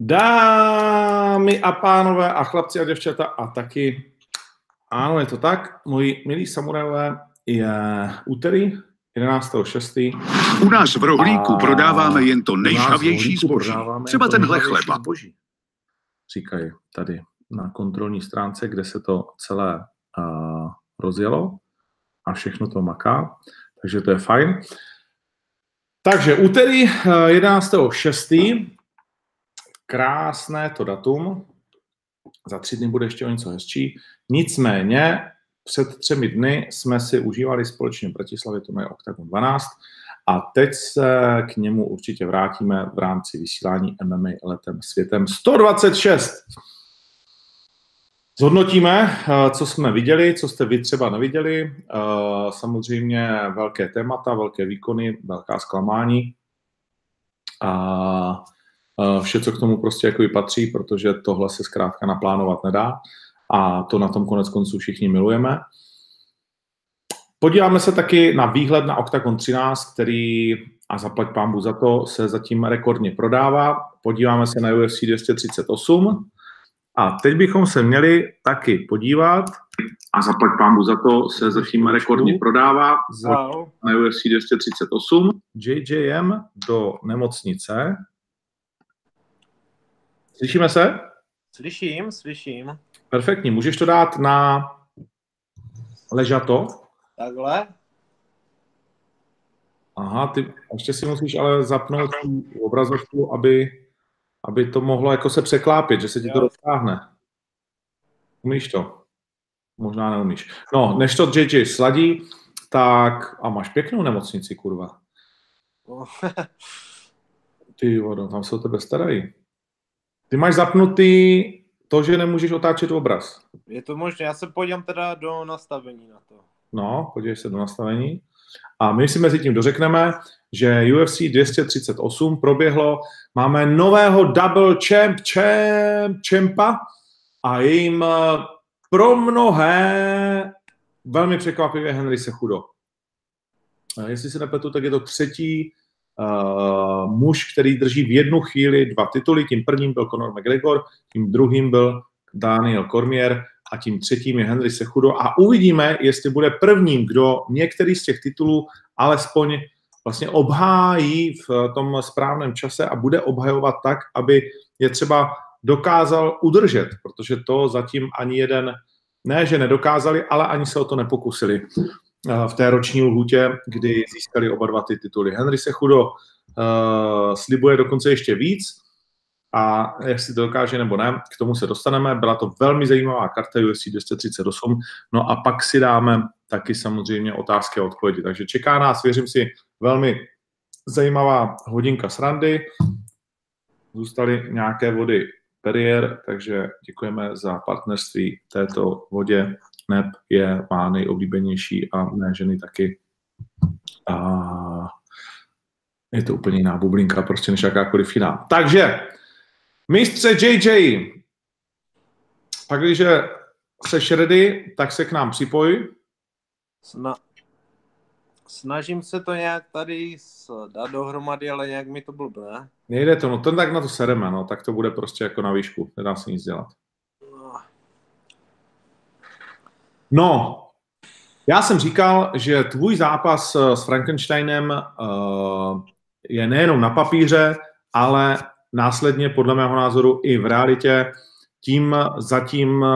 Dámy a pánové a chlapci a děvčata a taky, ano, je to tak, moji milí samurajové, je úterý 11.6. U nás v rohlíku a prodáváme jen to nejšavější zboží. Třeba tenhle chleba. Zboží, říkají tady na kontrolní stránce, kde se to celé uh, rozjelo a všechno to maká, takže to je fajn. Takže úterý 11.6 krásné to datum. Za tři dny bude ještě o něco hezčí. Nicméně před třemi dny jsme si užívali společně v Bratislavě je Octagon 12 a teď se k němu určitě vrátíme v rámci vysílání MMA letem světem 126. Zhodnotíme, eh, co jsme viděli, co jste vy třeba neviděli. Eh, samozřejmě velké témata, velké výkony, velká zklamání. A vše, co k tomu prostě jako patří, protože tohle se zkrátka naplánovat nedá a to na tom konec konců všichni milujeme. Podíváme se taky na výhled na Octagon 13, který, a zaplať pámbu za to, se zatím rekordně prodává. Podíváme se na UFC 238 a teď bychom se měli taky podívat, a zaplať pámbu za to, se zatím rekordně prodává. Na UFC 238 JJM do nemocnice Slyšíme se? Slyším, slyším. Perfektní. Můžeš to dát na ležato? Takhle. Aha, ty ještě si musíš ale zapnout obrazovku, aby, aby to mohlo jako se překlápit, že se ti jo. to roztáhne. Umíš to? Možná neumíš. No, než to JJ sladí, tak a máš pěknou nemocnici, kurva. Ty vodo, tam se o tebe starají. Ty máš zapnutý to, že nemůžeš otáčet obraz. Je to možné, já se podívám teda do nastavení na to. No, podívej se do nastavení. A my si mezi tím dořekneme, že UFC 238 proběhlo, máme nového double champ, champ, champa a jim eh, pro mnohé velmi překvapivě Henry Sechudo. Jestli se nepletu, tak je to třetí uh, muž, který drží v jednu chvíli dva tituly. Tím prvním byl Conor McGregor, tím druhým byl Daniel Cormier a tím třetím je Henry Sechudo. A uvidíme, jestli bude prvním, kdo některý z těch titulů alespoň vlastně obhájí v tom správném čase a bude obhajovat tak, aby je třeba dokázal udržet, protože to zatím ani jeden, ne, že nedokázali, ale ani se o to nepokusili v té roční lhůtě, kdy získali oba dva ty tituly. Henry Sechudo uh, slibuje dokonce ještě víc a jestli to dokáže nebo ne, k tomu se dostaneme. Byla to velmi zajímavá karta UFC 238, no a pak si dáme taky samozřejmě otázky a odpovědi. Takže čeká nás, věřím si, velmi zajímavá hodinka srandy. Zůstaly nějaké vody Perrier, takže děkujeme za partnerství této vodě Snap je má nejoblíbenější a mé ženy taky. A je to úplně jiná bublinka prostě než jakákoliv jiná. Takže, mistře JJ, pak když seš ready, tak se k nám připoj. Sna- snažím se to nějak tady dát dohromady, ale nějak mi to blbne. Nejde to, no ten tak na to sereme, no, tak to bude prostě jako na výšku, nedá se nic dělat. No, já jsem říkal, že tvůj zápas eh, s Frankensteinem uh, je nejenom na papíře, ale následně podle mého názoru i v realitě tím zatím uh,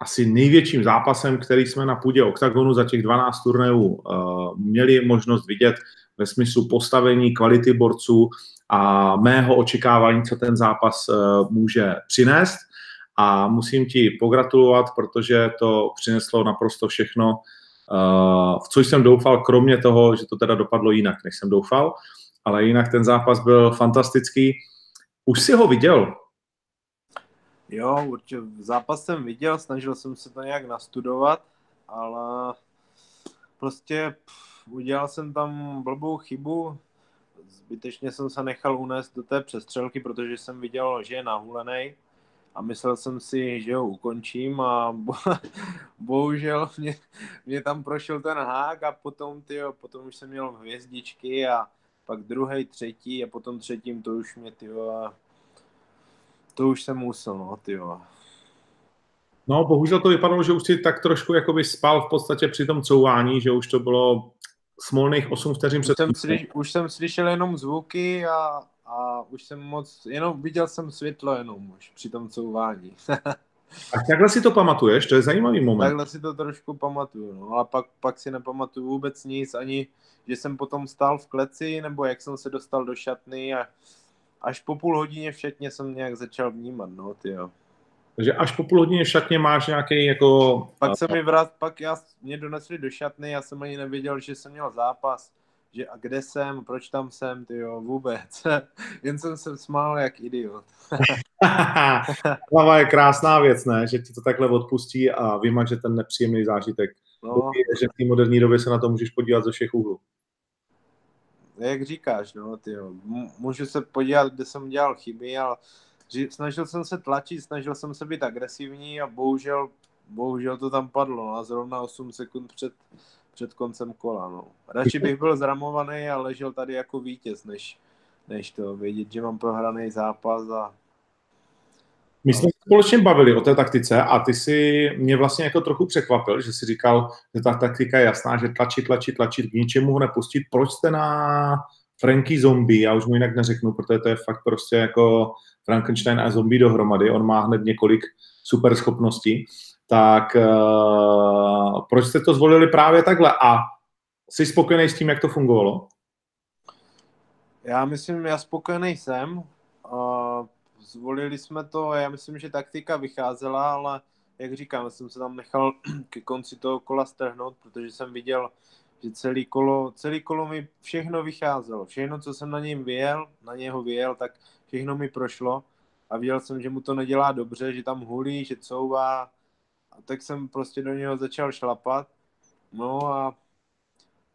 asi největším zápasem, který jsme na půdě OKTAGONu za těch 12 turnajů uh, měli možnost vidět ve smyslu postavení, kvality borců a mého očekávání, co ten zápas může přinést a musím ti pogratulovat, protože to přineslo naprosto všechno, uh, v co jsem doufal, kromě toho, že to teda dopadlo jinak, než jsem doufal, ale jinak ten zápas byl fantastický. Už si ho viděl? Jo, určitě zápas jsem viděl, snažil jsem se to nějak nastudovat, ale prostě pff, udělal jsem tam blbou chybu, zbytečně jsem se nechal unést do té přestřelky, protože jsem viděl, že je nahulený a myslel jsem si, že ho ukončím a bo, bohužel mě, mě tam prošel ten hák a potom, tyjo, potom už jsem měl hvězdičky a pak druhý, třetí a potom třetím to už mě tyjo, To už jsem musel, no, ty jo. No, bohužel to vypadalo, že už si tak trošku jakoby spal v podstatě při tom couvání, že už to bylo smolných 8 vteřin před... Už jsem, slyš, už jsem slyšel jenom zvuky a, a už jsem moc, jenom viděl jsem světlo jenom už při tom couvání. a takhle si to pamatuješ? To je zajímavý moment. Takhle si to trošku pamatuju, no, ale pak, pak si nepamatuju vůbec nic, ani že jsem potom stál v kleci, nebo jak jsem se dostal do šatny a až po půl hodině všetně jsem nějak začal vnímat, no, ty jo. Takže až po půl hodině v šatně máš nějaký jako... Pak se mi vrat, pak já, mě donesli do šatny, já jsem ani nevěděl, že jsem měl zápas, že a kde jsem, proč tam jsem, ty jo, vůbec. Jen jsem se smál jak idiot. Hlava je krásná věc, ne? Že ti to takhle odpustí a vymaže ten nepříjemný zážitek. No. Je, že v té moderní době se na to můžeš podívat ze všech úhlů. Jak říkáš, no, ty jo. Můžu se podívat, kde jsem dělal chyby, ale snažil jsem se tlačit, snažil jsem se být agresivní a bohužel, bohužel to tam padlo, no, a zrovna 8 sekund před, před koncem kola, no. Radši bych byl zramovaný a ležel tady jako vítěz, než, než to vědět, že mám prohraný zápas a my jsme společně bavili o té taktice a ty si mě vlastně jako trochu překvapil, že si říkal, že ta taktika je jasná, že tlačit, tlačit, tlačit, k ničemu ho nepustit. Proč jste na Franky zombie, já už mu jinak neřeknu, protože to je fakt prostě jako Frankenstein a zombie dohromady, on má hned několik super schopností, tak uh, proč jste to zvolili právě takhle a jsi spokojený s tím, jak to fungovalo? Já myslím, já spokojený jsem. Uh, zvolili jsme to, já myslím, že taktika vycházela, ale jak říkám, jsem se tam nechal ke konci toho kola strhnout, protože jsem viděl, že celý kolo, celý kolo mi všechno vycházelo. Všechno, co jsem na něm vyjel, na něho vyjel, tak všechno mi prošlo a viděl jsem, že mu to nedělá dobře, že tam hulí, že couvá a tak jsem prostě do něho začal šlapat. No a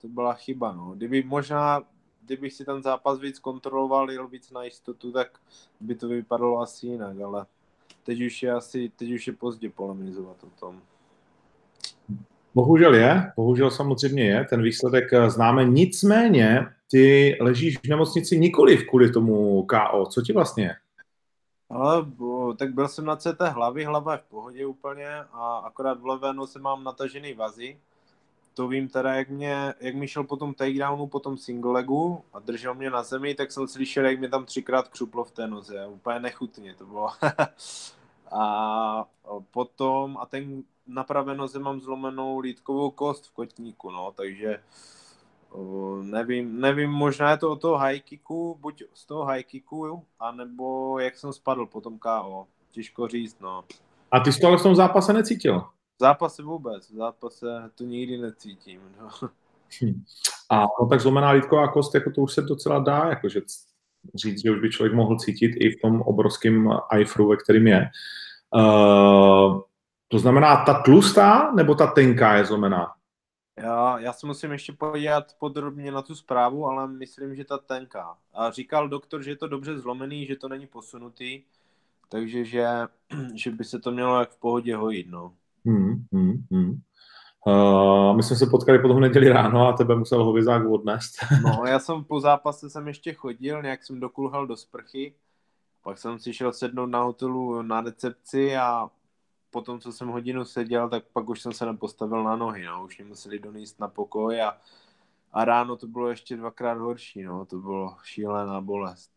to byla chyba, no. Kdyby možná, kdybych si ten zápas víc kontroloval, jel víc na jistotu, tak by to vypadalo asi jinak, ale teď už je asi, teď už je pozdě polemizovat o tom. Bohužel je, bohužel samozřejmě je, ten výsledek eh, známe, nicméně ty ležíš v nemocnici nikoli kvůli tomu KO, co ti vlastně je? Ale tak byl jsem na CT hlavy, hlava je v pohodě úplně a akorát v levé nose mám natažený vazy. To vím teda, jak, mě, jak mi šel po tom takedownu, po tom single legu a držel mě na zemi, tak jsem slyšel, jak mě tam třikrát křuplo v té noze. Úplně nechutně to bylo. a potom, a ten na pravé noze mám zlomenou lítkovou kost v kotníku, no, takže nevím, nevím, možná je to od toho high kicku, buď z toho high kicku, anebo jak jsem spadl po tom KO. Těžko říct, no. A ty jsi to ale v tom zápase necítil? V zápase vůbec, v zápase to nikdy necítím, no. Hm. A no, tak zlomená lítková kost, jako to už se docela dá, jakože říct, že už by člověk mohl cítit i v tom obrovském ifru, ve kterým je. Uh, to znamená, ta tlustá nebo ta tenká je zlomená? Já, já se musím ještě podívat podrobně na tu zprávu, ale myslím, že ta tenká. A říkal doktor, že je to dobře zlomený, že to není posunutý, takže že, že by se to mělo jak v pohodě hojit. No. Hmm, hmm, hmm. Uh, my jsme se potkali potom neděli ráno a tebe musel hovězák odnést. no, já jsem po zápase jsem ještě chodil, nějak jsem dokulhal do sprchy, pak jsem si šel sednout na hotelu na recepci a potom, co jsem hodinu seděl, tak pak už jsem se nepostavil na nohy, no. Už mě museli donést na pokoj a, a ráno to bylo ještě dvakrát horší, no. To bylo šílená bolest.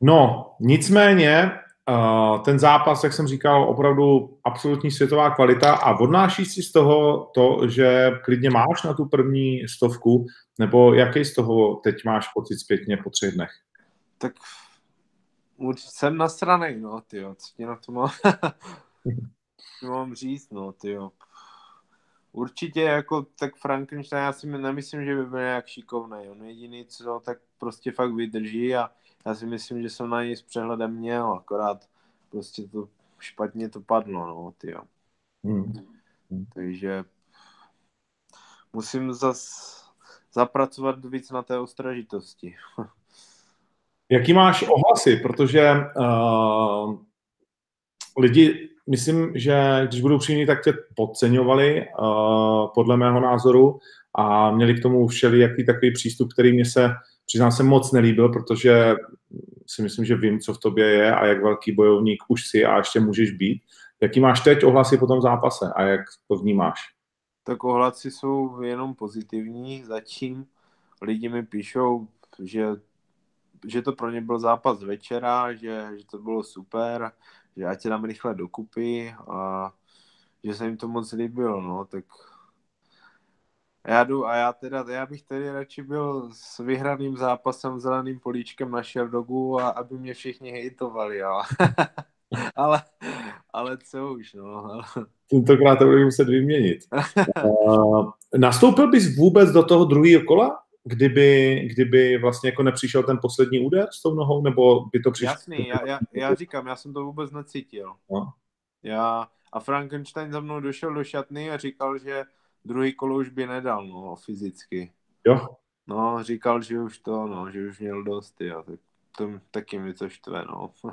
No, nicméně uh, ten zápas, jak jsem říkal, opravdu absolutní světová kvalita a odnášíš si z toho to, že klidně máš na tu první stovku, nebo jaký z toho teď máš pocit zpětně po třech dnech? Tak jsem na straně, no, ty co ti na to mám, mám říct, no, ty Určitě jako tak Frankenstein, já si nemyslím, že by byl nějak šikovný. On jediný, co tak prostě fakt vydrží a já si myslím, že jsem na něj s přehledem měl, akorát prostě to špatně to padlo, no, ty hmm. Takže musím zas zapracovat víc na té ostražitosti. Jaký máš ohlasy? Protože uh, lidi, myslím, že když budou přímý, tak tě podceňovali, uh, podle mého názoru, a měli k tomu všelijaký takový přístup, který mě se, přiznám se, moc nelíbil, protože si myslím, že vím, co v tobě je a jak velký bojovník už si a ještě můžeš být. Jaký máš teď ohlasy po tom zápase a jak to vnímáš? Tak ohlasy jsou jenom pozitivní zatím. Lidi mi píšou, že, že to pro ně byl zápas večera, že, že to bylo super, že ať se dám rychle dokupy a že se jim to moc líbilo, no, tak já jdu a já teda, já bych tedy radši byl s vyhraným zápasem, zeleným políčkem na Sherdogu a aby mě všichni hejtovali, jo. ale, ale co už, no. Tentokrát to budeme muset vyměnit. nastoupil bys vůbec do toho druhého kola? Kdyby, kdyby vlastně jako nepřišel ten poslední úder s tou nohou, nebo by to přišlo? Jasný, já, já, já říkám, já jsem to vůbec necítil. No. Já, a Frankenstein za mnou došel do šatny a říkal, že druhý kolo už by nedal, no, fyzicky. Jo? No, říkal, že už to, no, že už měl dost, jo, tak to taky mi to štve, no.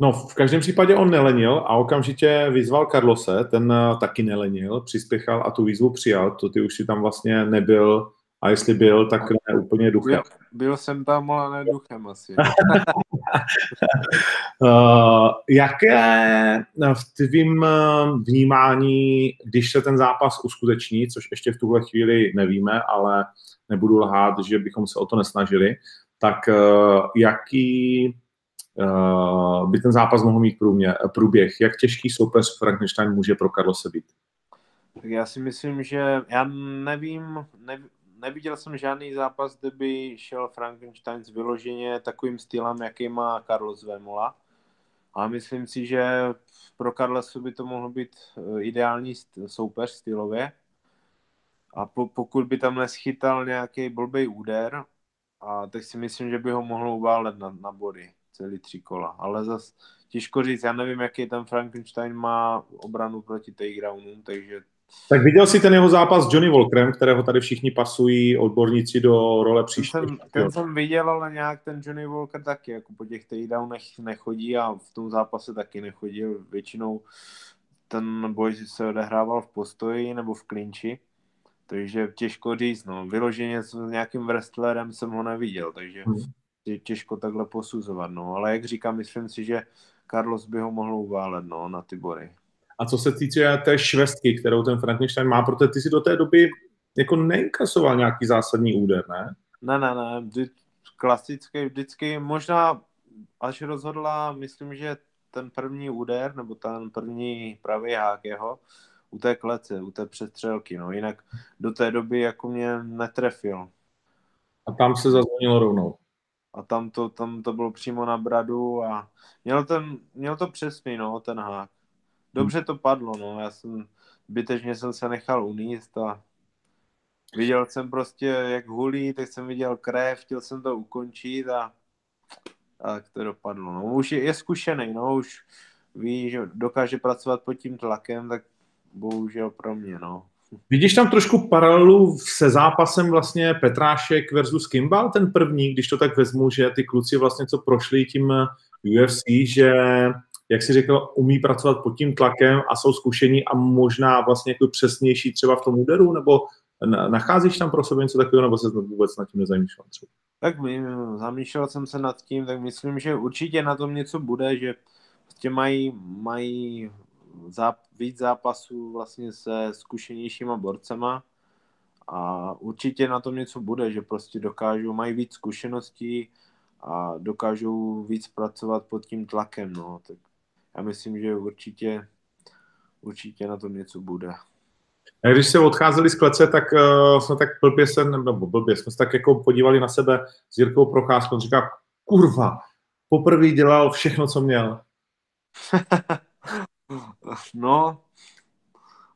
No, v každém případě on nelenil a okamžitě vyzval Carlose, ten taky nelenil, přispěchal a tu výzvu přijal, to ty už si tam vlastně nebyl a jestli byl, tak ne úplně duchem. Byl, byl jsem tam, ale ne duchem asi. uh, jaké v tvým vnímání, když se ten zápas uskuteční, což ještě v tuhle chvíli nevíme, ale nebudu lhát, že bychom se o to nesnažili, tak uh, jaký uh, by ten zápas mohl mít průmě, průběh? Jak těžký soupeř Frankenstein může pro Karlose být? Tak já si myslím, že já nevím, nevím neviděl jsem žádný zápas, kde by šel Frankenstein s vyloženě takovým stylem, jaký má Carlos Vemola. A myslím si, že pro Carlosu by to mohl být eh, ideální soupeř stylově. A po, pokud by tam neschytal nějaký blbý úder, a tak si myslím, že by ho mohlo uválet na, na body celý tři kola. Ale zas těžko říct, já nevím, jaký ten Frankenstein má obranu proti takedownům, takže tak viděl jsi ten jeho zápas s Johnny Walkerem, kterého tady všichni pasují odborníci do role příští. Ten, ten jsem viděl, ale nějak ten Johnny Walker taky, jako po těch takedownech nechodí a v tom zápase taky nechodil. Většinou ten boj se odehrával v postoji nebo v klinči, takže těžko říct, no. Vyloženě s nějakým wrestlerem jsem ho neviděl, takže hmm. je těžko takhle posuzovat, no. Ale jak říkám, myslím si, že Carlos by ho mohl uválet, no, na ty bory. A co se týče té švestky, kterou ten Frankenstein má, protože ty si do té doby jako neinkasoval nějaký zásadní úder, ne? Ne, ne, ne. Vždy, klasicky vždycky, možná až rozhodla, myslím, že ten první úder, nebo ten první pravý hák jeho, u té klece, u té přestřelky, no. Jinak do té doby jako mě netrefil. A tam se zazvonilo rovnou. A tam to, tam to bylo přímo na bradu a měl, ten, měl to přesný, no, ten hák dobře to padlo, no. Já jsem, zbytečně jsem se nechal uníst a viděl jsem prostě, jak hulí, tak jsem viděl krev, chtěl jsem to ukončit a tak to dopadlo. No. Už je, je zkušený, no, už ví, že dokáže pracovat pod tím tlakem, tak bohužel pro mě, no. Vidíš tam trošku paralelu se zápasem vlastně Petrášek versus Kimball, ten první, když to tak vezmu, že ty kluci vlastně, co prošli tím UFC, že jak si řekl, umí pracovat pod tím tlakem a jsou zkušení a možná vlastně jako přesnější třeba v tom úderu, nebo nacházíš tam pro sebe něco takového, nebo se vůbec nad tím nezamýšlel třeba? Tak my, zamýšlel jsem se nad tím, tak myslím, že určitě na tom něco bude, že prostě mají, mají záp, víc zápasů vlastně se zkušenějšíma borcema a určitě na tom něco bude, že prostě dokážou, mají víc zkušeností a dokážou víc pracovat pod tím tlakem, no, tak já myslím, že určitě, určitě na tom něco bude. A když se odcházeli z klece, tak uh, jsme tak blbě se, nebo blbě, jsme se tak jako podívali na sebe s Jirkou Procházkou. On říká, kurva, poprvé dělal všechno, co měl. no,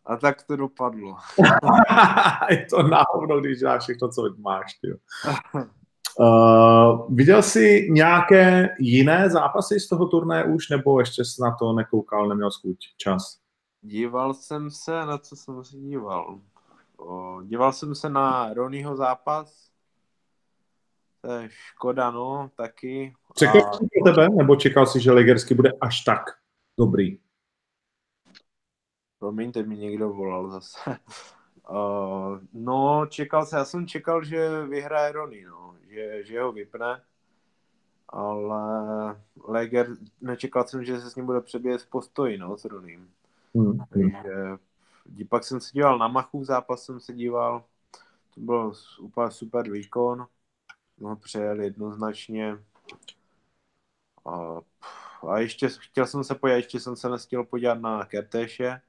a tak to dopadlo. je to náhodno, když děláš všechno, co máš. Uh, viděl jsi nějaké jiné zápasy z toho turné už, nebo ještě jsi na to nekoukal, neměl skuť čas? Díval jsem se, na co jsem si díval. O, díval jsem se na Ronnieho zápas. To je škoda, no, taky. Čekal a... tebe, nebo čekal jsi, že Legersky bude až tak dobrý? Promiňte, mi někdo volal zase. Uh, no, čekal jsem, já jsem čekal, že vyhraje Ronnie, no že, že ho vypne. ale Leger, nečekal jsem, že se s ním bude přebět v postoji, no, s Ronym. Hmm. Takže pak jsem se díval na Machu, zápas jsem se díval, to byl úplně super výkon, no, přejel jednoznačně. A, a ještě chtěl jsem se podívat, ještě jsem se nestihl podívat na Kertéše,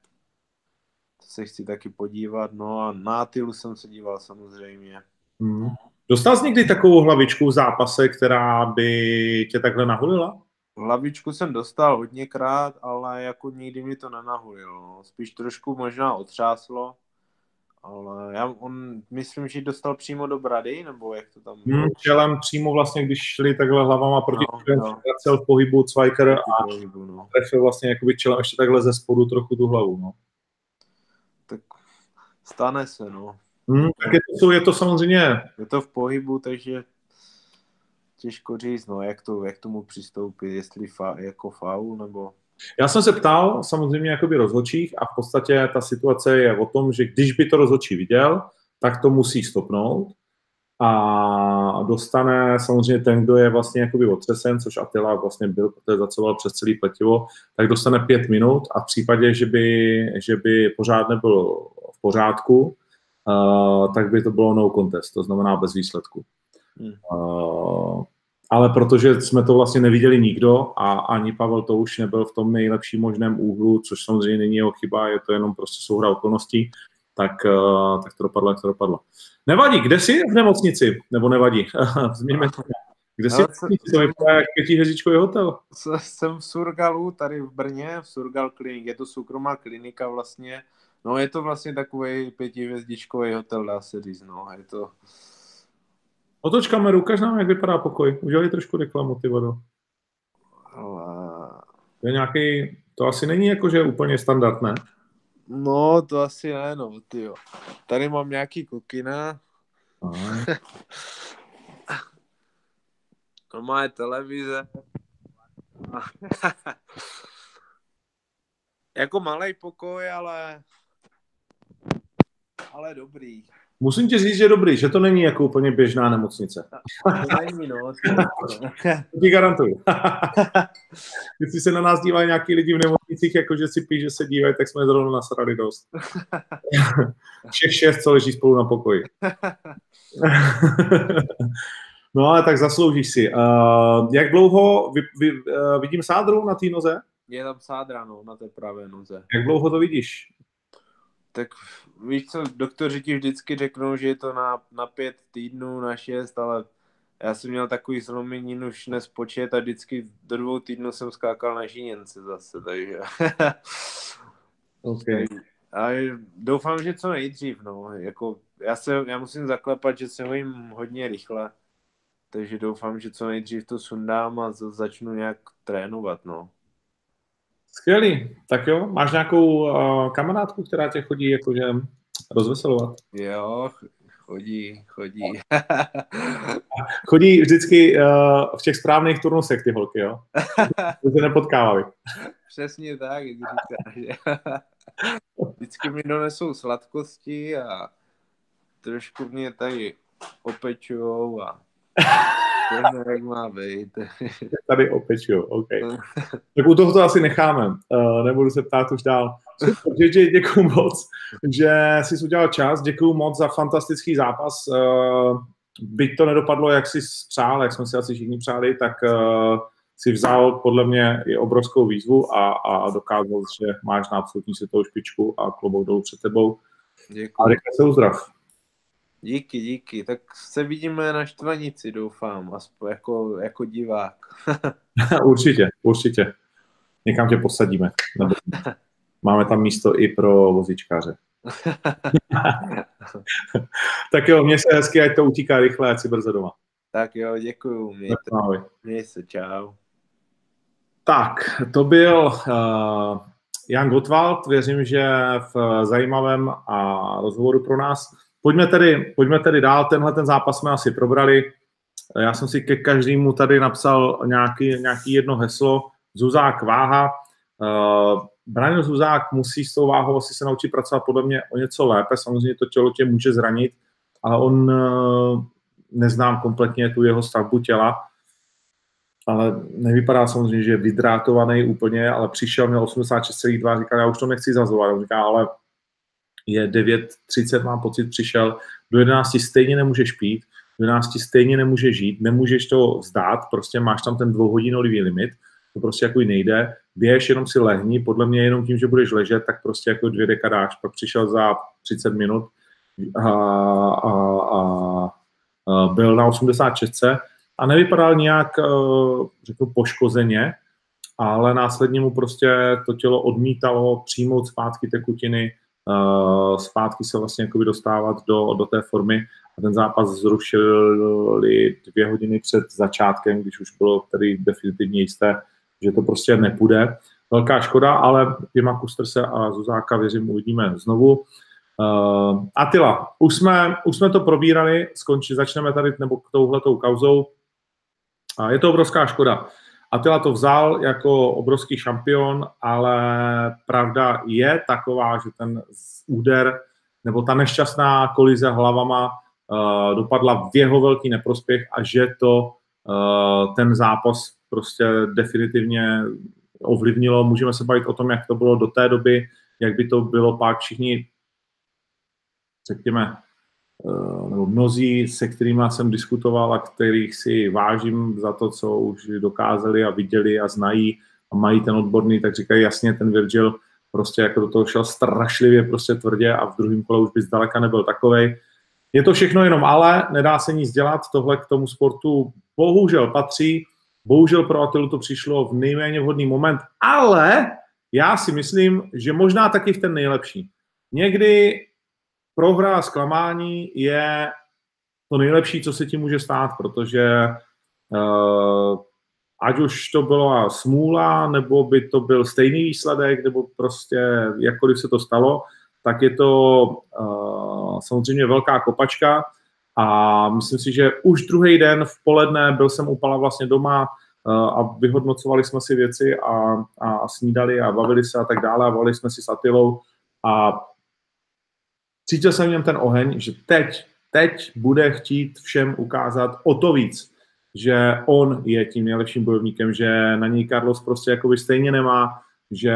se chci taky podívat, no a na Atilu jsem se díval samozřejmě. Hmm. Dostal jsi někdy takovou hlavičku v zápase, která by tě takhle nahulila? Hlavičku jsem dostal hodněkrát, ale jako nikdy mi to nenahulilo. No. Spíš trošku možná otřáslo, ale já, on, myslím, že dostal přímo do brady, nebo jak to tam bylo? Hmm, čelem přímo vlastně, když šli takhle hlavama proti no, no. cel v pohybu Cvajker a no. trefil vlastně jakoby čelem ještě takhle ze spodu trochu tu hlavu, no. Stane se, no. Hmm, tak je to, je to samozřejmě... Je to v pohybu, takže těžko říct, no, jak, to, jak tomu přistoupit, jestli fa, jako faul, nebo... Já jsem se ptal samozřejmě jakoby rozhodčích a v podstatě ta situace je o tom, že když by to rozhodčí viděl, tak to musí stopnout a dostane samozřejmě ten, kdo je vlastně jakoby otřesen, což Attila vlastně byl, protože zacoval přes celý pletivo, tak dostane pět minut a v případě, že by, že by pořád nebyl v pořádku, uh, tak by to bylo no contest, to znamená bez výsledku. Hmm. Uh, ale protože jsme to vlastně neviděli nikdo a ani Pavel to už nebyl v tom nejlepším možném úhlu, což samozřejmě není jeho chyba, je to jenom prostě souhra okolností, tak, uh, tak to dopadlo, jak to dopadlo. Nevadí, kde jsi v nemocnici? Nebo nevadí? Změňme to. Kde jsi? To vypadá jak pětihvězdičkový hotel. Jsem v Surgalu, tady v Brně, v Surgal Klinik. Je to soukromá klinika vlastně. No je to vlastně takový pětihvězdičkový hotel, dá se říct. No. Je to... Otoč kameru, ukaž nám, jak vypadá pokoj. Udělej trošku reklamu, ty vodo. Ale... To je nějaký, to asi není jako, že úplně standard, ne? No, to asi ne, no, tyjo. Tady mám nějaký kukina. to má televize. jako malý pokoj, ale ale dobrý. Musím ti říct, že dobrý, že to není jako úplně běžná nemocnice. Není, no. to ti garantuju. Když se na nás dívají nějaký lidi v nemocnicích, jako že si píš, že se dívají, tak jsme zrovna nasrali dost. Všech šest, co leží spolu na pokoji. no ale tak zasloužíš si. Uh, jak dlouho vy, vy, uh, vidím sádru na té noze? Je tam sádra, no, na té pravé noze. Jak dlouho to vidíš? Tak víš co, doktoři ti vždycky řeknou, že je to na, na pět týdnů, na šest, ale já jsem měl takový zlomenin už nespočet a vždycky do dvou týdnů jsem skákal na žíněnce zase, takže... okay. A doufám, že co nejdřív, no. Jako, já, se, já musím zaklepat, že se hojím hodně rychle, takže doufám, že co nejdřív to sundám a začnu nějak trénovat, no. Skvělý. Tak jo, máš nějakou uh, kamarádku, která tě chodí jakože rozveselovat? Jo, chodí, chodí. chodí vždycky uh, v těch správných turnusech ty holky, jo? To se nepotkávali. Přesně tak, jak říkáš. vždycky mi donesou sladkosti a trošku mě tady opečujou a jak má být. Tady opeču, OK. Tak u toho to asi necháme. Uh, nebudu se ptát už dál. Super, děkuju moc, že jsi udělal čas. Děkuju moc za fantastický zápas. Uh, byť to nedopadlo, jak jsi přál, jak jsme si asi všichni přáli, tak uh, si vzal podle mě i obrovskou výzvu a, a dokázal, že máš na absolutní světovou špičku a klobouk dolů před tebou. Děkuji. A rychle se uzdrav. Díky, díky. Tak se vidíme na Štvanici, doufám, aspoň jako, jako divák. určitě, určitě. Někam tě posadíme. Máme tam místo i pro vozičkáře. tak jo, mě se hezky, ať to utíká rychle, ať si brzo doma. Tak jo, děkuju. Mějte, měj se, čau. Tak, to byl uh, Jan Gottwald. Věřím, že v zajímavém a rozhovoru pro nás Pojďme tedy, pojďme tedy dál, tenhle ten zápas jsme asi probrali. Já jsem si ke každému tady napsal nějaký, nějaký jedno heslo. Zuzák váha. Uh, Braniel Zuzák musí s tou váhou asi se naučit pracovat podle mě o něco lépe. Samozřejmě to tělo tě může zranit, ale on uh, neznám kompletně tu jeho stavbu těla. ale nevypadá samozřejmě, že je vydrátovaný úplně, ale přišel, měl 86,2, říkal, já už to nechci zazovat, říká, ale je 9.30, mám pocit, přišel, do 11 stejně nemůžeš pít, do 11 stejně nemůžeš žít, nemůžeš to vzdát, prostě máš tam ten dvouhodinový limit, to prostě jako nejde, běž, jenom si lehni, podle mě jenom tím, že budeš ležet, tak prostě jako dvě dekadáš, pak přišel za 30 minut a, a, a, a byl na 86 a nevypadal nějak, eh, řeknu, poškozeně, ale následně mu prostě to tělo odmítalo přijmout zpátky tekutiny, zpátky se vlastně jakoby dostávat do, do té formy a ten zápas zrušili dvě hodiny před začátkem, když už bylo tedy definitivně jisté, že to prostě nepůjde. Velká škoda, ale Pima Kustrse a Zuzáka, věřím, uvidíme znovu. Uh, Atila, už jsme, už jsme to probírali, skončí, začneme tady nebo k touhletou kauzou. A je to obrovská škoda. Atila to vzal jako obrovský šampion, ale pravda je taková, že ten úder nebo ta nešťastná kolize hlavama uh, dopadla v jeho velký neprospěch a že to uh, ten zápas prostě definitivně ovlivnilo. Můžeme se bavit o tom, jak to bylo do té doby, jak by to bylo pak všichni, řekněme, nebo mnozí, se kterými jsem diskutoval a kterých si vážím za to, co už dokázali a viděli a znají a mají ten odborný, tak říkají jasně, ten Virgil prostě jako do toho šel strašlivě prostě tvrdě a v druhém kole už by zdaleka nebyl takovej. Je to všechno jenom ale, nedá se nic dělat, tohle k tomu sportu bohužel patří, bohužel pro Atilu to přišlo v nejméně vhodný moment, ale já si myslím, že možná taky v ten nejlepší. Někdy prohra a zklamání je to nejlepší, co se ti může stát, protože uh, ať už to byla smůla, nebo by to byl stejný výsledek, nebo prostě jakkoliv se to stalo, tak je to uh, samozřejmě velká kopačka. A myslím si, že už druhý den v poledne byl jsem upala vlastně doma uh, a vyhodnocovali jsme si věci a, a snídali a bavili se a tak dále a volili jsme si s Atilou a cítil jsem v něm ten oheň, že teď, teď bude chtít všem ukázat o to víc, že on je tím nejlepším bojovníkem, že na něj Carlos prostě jakoby stejně nemá, že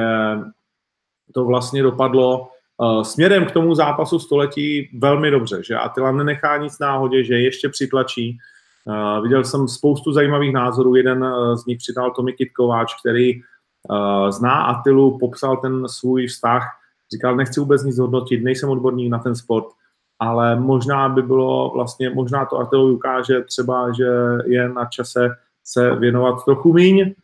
to vlastně dopadlo uh, směrem k tomu zápasu století velmi dobře, že Attila nenechá nic náhodě, že ještě přitlačí. Uh, viděl jsem spoustu zajímavých názorů, jeden uh, z nich přidal Tomi Kitkováč, který uh, zná Attilu, popsal ten svůj vztah Říkal, nechci vůbec nic hodnotit, nejsem odborník na ten sport, ale možná by bylo vlastně, možná to Artelovi ukáže třeba, že je na čase se věnovat trochu míň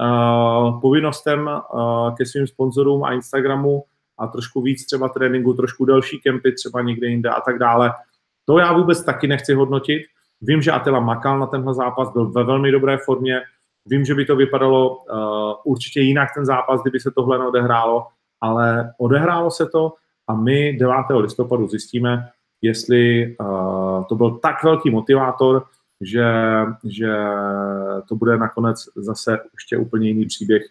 uh, povinnostem uh, ke svým sponzorům a Instagramu a trošku víc třeba tréninku, trošku delší kempy třeba někde jinde a tak dále. To já vůbec taky nechci hodnotit. Vím, že Atila makal na tenhle zápas, byl ve velmi dobré formě. Vím, že by to vypadalo uh, určitě jinak ten zápas, kdyby se tohle neodehrálo, ale odehrálo se to a my 9. listopadu zjistíme, jestli uh, to byl tak velký motivátor, že, že to bude nakonec zase ještě úplně jiný příběh,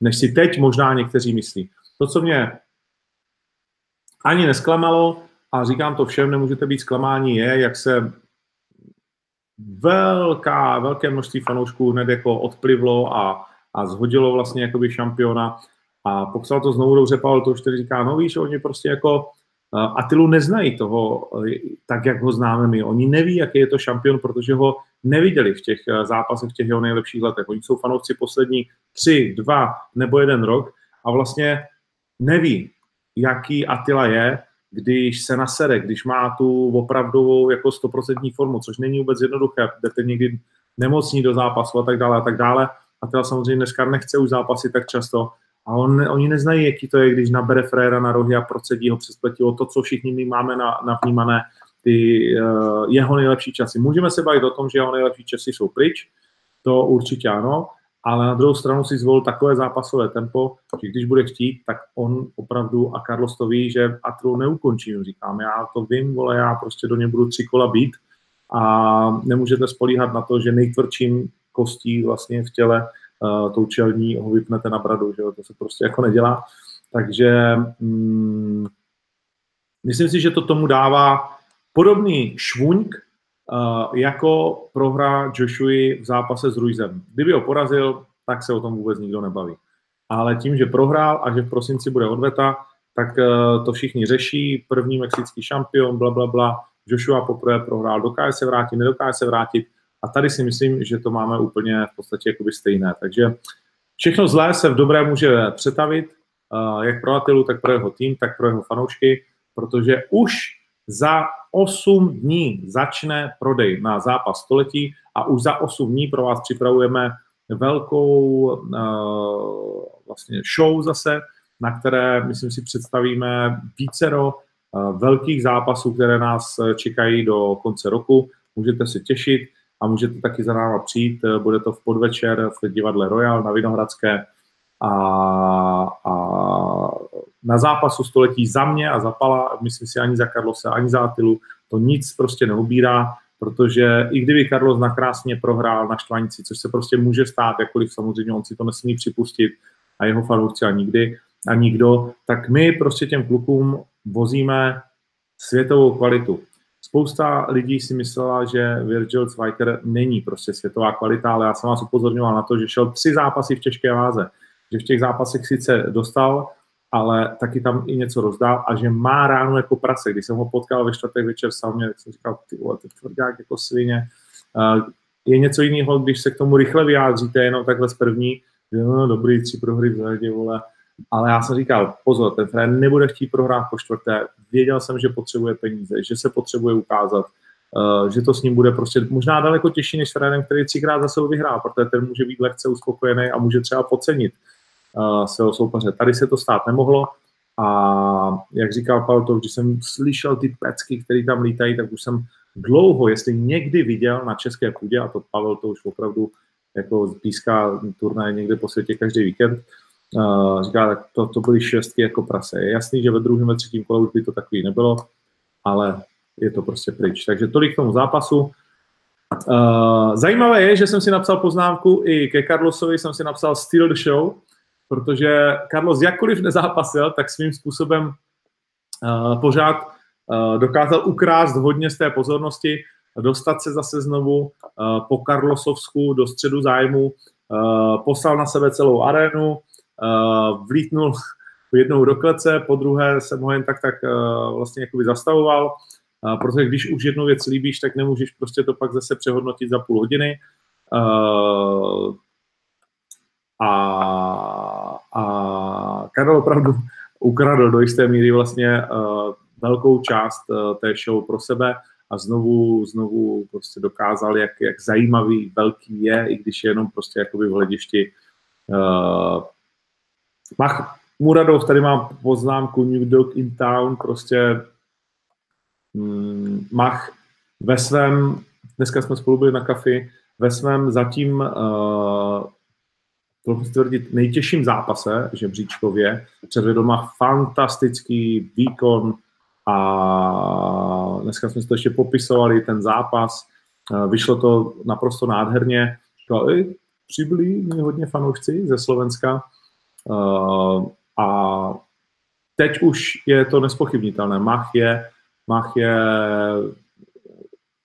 než si teď možná někteří myslí. To, co mě ani nesklamalo, a říkám to všem, nemůžete být zklamáni, je, jak se velká, velké množství fanoušků hned jako odplivlo a, a zhodilo vlastně jakoby šampiona a popsal to znovu dobře Pavel, to už tedy říká, no víš, oni prostě jako Atilu neznají toho tak, jak ho známe my. Oni neví, jaký je to šampion, protože ho neviděli v těch zápasech, v těch jeho nejlepších letech. Oni jsou fanoušci poslední tři, dva nebo jeden rok a vlastně neví, jaký Atila je, když se nasere, když má tu opravdovou jako stoprocentní formu, což není vůbec jednoduché, jdete někdy nemocní do zápasu a tak dále a tak dále. Atila samozřejmě dneska nechce už zápasy tak často, a on, oni neznají, jaký to je, když nabere fréra na rohy a procedí ho přes pletivo, to, co všichni my máme na, navnímané, ty uh, jeho nejlepší časy. Můžeme se bavit o tom, že jeho nejlepší časy jsou pryč, to určitě ano, ale na druhou stranu si zvolil takové zápasové tempo, že když bude chtít, tak on opravdu, a Carlos to ví, že Atru neukončí, říkám, já to vím, vole, já prostě do něj budu tři kola být a nemůžete spolíhat na to, že nejtvrdším kostí vlastně v těle tou čelní ho vypnete na bradu, že jo? to se prostě jako nedělá. Takže mm, myslím si, že to tomu dává podobný švuňk, uh, jako prohra Joshua v zápase s Ruizem. Kdyby ho porazil, tak se o tom vůbec nikdo nebaví. Ale tím, že prohrál a že v prosinci bude odveta, tak uh, to všichni řeší. První mexický šampion, bla, bla, bla. Joshua poprvé prohrál, dokáže se vrátit, nedokáže se vrátit. A tady si myslím, že to máme úplně v podstatě jakoby stejné. Takže všechno zlé se v dobré může přetavit, uh, jak pro Atilu, tak pro jeho tým, tak pro jeho fanoušky, protože už za 8 dní začne prodej na zápas století a už za 8 dní pro vás připravujeme velkou uh, vlastně show zase, na které, myslím si, představíme vícero uh, velkých zápasů, které nás čekají do konce roku. Můžete se těšit a můžete taky za náma přijít. Bude to v podvečer v divadle Royal na Vinohradské a, a na zápasu století za mě a za Pala, myslím si ani za Carlose, ani za Atilu, to nic prostě neubírá, protože i kdyby Carlos nakrásně prohrál na štvanici, což se prostě může stát, jakkoliv samozřejmě on si to nesmí připustit a jeho fanoušci a nikdy a nikdo, tak my prostě těm klukům vozíme světovou kvalitu. Spousta lidí si myslela, že Virgil Zwiker není prostě světová kvalita, ale já jsem vás upozorňoval na to, že šel tři zápasy v těžké váze. Že v těch zápasech sice dostal ale taky tam i něco rozdál a že má ráno jako prase. Když jsem ho potkal ve čtvrtek večer sauně, tak jsem říkal, ty vole, ty tvrdák jako svině. Uh, je něco jiného, když se k tomu rychle vyjádříte, jenom takhle z první, že no, dobrý, tři prohry v řadě, vole. Ale já jsem říkal, pozor, ten trenér nebude chtít prohrát po čtvrté. Věděl jsem, že potřebuje peníze, že se potřebuje ukázat, uh, že to s ním bude prostě možná daleko těžší než trenérem, který třikrát za sebou vyhrál, protože ten může být lehce uspokojený a může třeba podcenit uh, svého soupeře. Tady se to stát nemohlo a jak říkal Pavel, to, když jsem slyšel ty pecky, které tam lítají, tak už jsem dlouho, jestli někdy viděl na české půdě, a to Pavel to už opravdu jako píská turnaj někde po světě každý víkend, uh, říká, tak to, to byly šestky jako prase. Je jasný, že ve druhém a třetím kole už by to takový nebylo, ale je to prostě pryč. Takže tolik k tomu zápasu. Uh, zajímavé je, že jsem si napsal poznámku i ke Carlosovi, jsem si napsal Steal the Show, protože Carlos jakkoliv nezápasil, tak svým způsobem uh, pořád uh, dokázal ukrást hodně z té pozornosti, dostat se zase znovu uh, po Carlosovsku do středu zájmu, uh, poslal na sebe celou arénu, uh, vlítnul jednou do klece, po druhé jsem ho jen tak tak uh, vlastně jakoby zastavoval, uh, protože když už jednu věc líbíš, tak nemůžeš prostě to pak zase přehodnotit za půl hodiny. Uh, a, a Karel opravdu ukradl do jisté míry vlastně uh, velkou část uh, té show pro sebe a znovu, znovu prostě dokázal, jak, jak zajímavý, velký je, i když je jenom prostě jakoby v hledišti. Uh, Mach Muradov, tady mám poznámku New Dog in Town, prostě mm, Mach ve svém, dneska jsme spolu byli na kafi, ve svém zatím uh, trochu tvrdit, nejtěžším zápase žebříčkově předvedl má fantastický výkon a dneska jsme si to ještě popisovali, ten zápas, vyšlo to naprosto nádherně. Říkal, přibyli mi hodně fanoušci ze Slovenska a teď už je to nespochybnitelné. Mach je, Mach je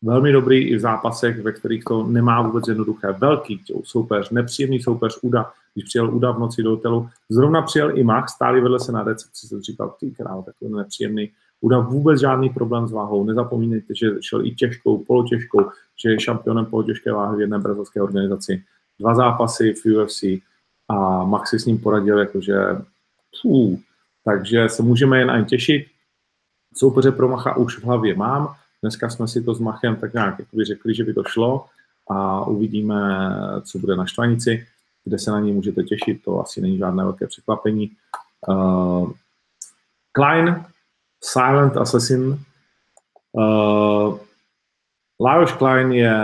velmi dobrý i v zápasech, ve kterých to nemá vůbec jednoduché. Velký soupeř, nepříjemný soupeř Uda, když přijel Uda v noci do hotelu, zrovna přijel i Mach, stáli vedle se na recepci, jsem říkal, ty král, takový nepříjemný. Uda vůbec žádný problém s váhou. Nezapomínejte, že šel i těžkou, polotěžkou, že je šampionem polotěžké váhy v jedné brazilské organizaci. Dva zápasy v UFC a Max si s ním poradil, jakože fů. Takže se můžeme jen ani těšit. Soupeře pro Macha už v hlavě mám, Dneska jsme si to s Machem tak nějak jakoby řekli, že by to šlo a uvidíme, co bude na Štvanici, kde se na něj můžete těšit, to asi není žádné velké překvapení. Uh, Klein, Silent Assassin. Uh, Lajos Klein je,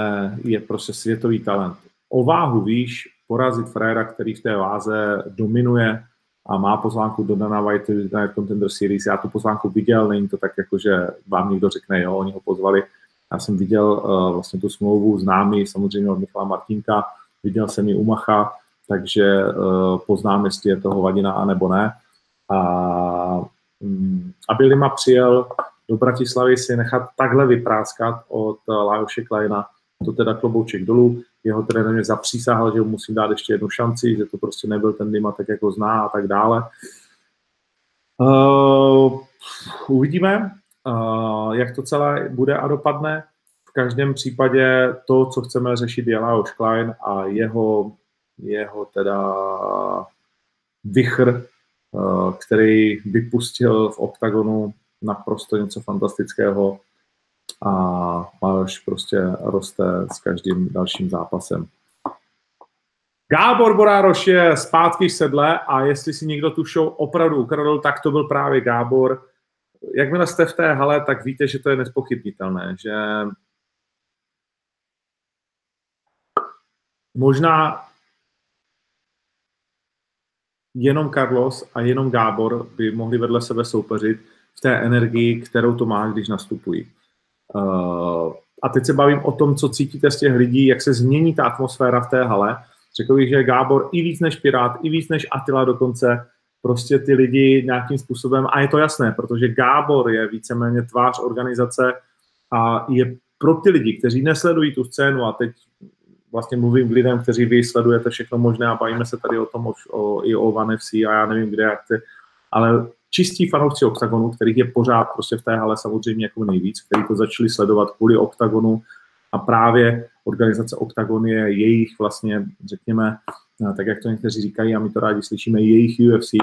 je prostě světový talent. O váhu výš porazit Frera, který v té váze dominuje, a má pozvánku do Dana White Night Contender Series. Já tu pozvánku viděl, není to tak jako, že vám někdo řekne, jo, oni ho pozvali. Já jsem viděl uh, vlastně tu smlouvu známý, samozřejmě od Michala Martinka, viděl jsem ji u Macha, takže uh, poznám, jestli je to hovadina a nebo ne. A um, aby Lima přijel do Bratislavy si nechat takhle vypráskat od Lajoše Kleina, to teda klobouček dolů. Jeho trenér mě zapřísahal, že mu musím dát ještě jednu šanci, že to prostě nebyl ten Dima tak jako zná a tak dále. Uh, uvidíme, uh, jak to celé bude a dopadne. V každém případě to, co chceme řešit, je Lajos Klein a jeho, jeho teda vychr, uh, který vypustil v oktagonu naprosto něco fantastického a Majoš prostě roste s každým dalším zápasem. Gábor Borároš je zpátky v sedle a jestli si někdo tu show opravdu ukradl, tak to byl právě Gábor. Jakmile jste v té hale, tak víte, že to je nespochybnitelné, že možná jenom Carlos a jenom Gábor by mohli vedle sebe soupeřit v té energii, kterou to má, když nastupují. Uh, a teď se bavím o tom, co cítíte z těch lidí, jak se změní ta atmosféra v té hale. Řekl bych, že Gábor i víc než Pirát, i víc než Atila dokonce, prostě ty lidi nějakým způsobem, a je to jasné, protože Gábor je víceméně tvář organizace a je pro ty lidi, kteří nesledují tu scénu a teď vlastně mluvím k lidem, kteří vy sledujete všechno možné a bavíme se tady o tom o, o, i o One FC a já nevím kde, jak ty, ale čistí fanoušci OKTAGONu, kterých je pořád prostě v té hale samozřejmě jako nejvíc, kteří to začali sledovat kvůli OKTAGONu a právě organizace OKTAGON je jejich vlastně, řekněme, eh, tak jak to někteří říkají a my to rádi slyšíme, jejich UFC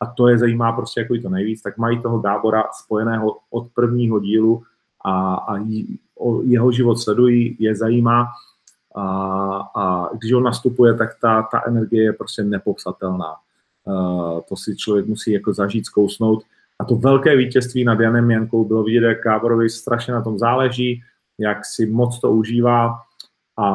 a to je zajímá prostě jako i to nejvíc, tak mají toho Gábora spojeného od prvního dílu a, a jeho život sledují, je zajímá a, a když on nastupuje, tak ta, ta energie je prostě nepopsatelná. To si člověk musí jako zažít, zkousnout. A to velké vítězství nad Janem Jankou bylo vidět, jak Káborovi strašně na tom záleží, jak si moc to užívá a,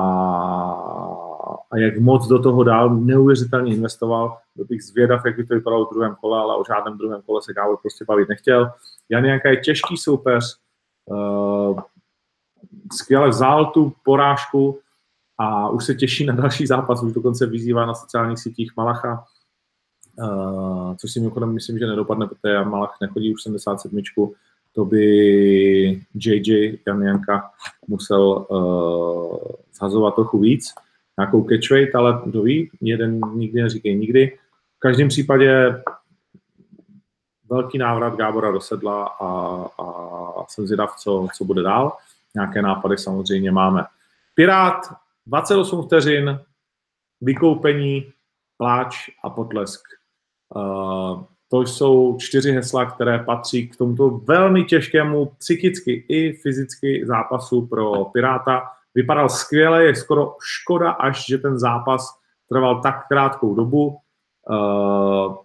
a jak moc do toho dál neuvěřitelně investoval. Byl bych zvědav, jak by to vypadalo v druhém kole, ale o žádném druhém kole se Gábor prostě bavit nechtěl. Jan Janka je těžký soupeř, uh, skvěle vzal tu porážku a už se těší na další zápas, už dokonce vyzývá na sociálních sítích Malacha, Uh, což si mimochodem myslím, že nedopadne, protože Jan Malach nechodí už 77. To by JJ Jan Janka musel uh, zhazovat trochu víc, nějakou catch rate, ale kdo ví, jeden nikdy neříkej nikdy. V každém případě velký návrat Gábora do sedla a, a jsem zvědav, co, co bude dál. Nějaké nápady samozřejmě máme. Pirát, 28 vteřin, vykoupení, pláč a potlesk. To jsou čtyři hesla, které patří k tomuto velmi těžkému psychicky i fyzicky zápasu pro Piráta. Vypadal skvěle, je skoro škoda, až že ten zápas trval tak krátkou dobu. Uh,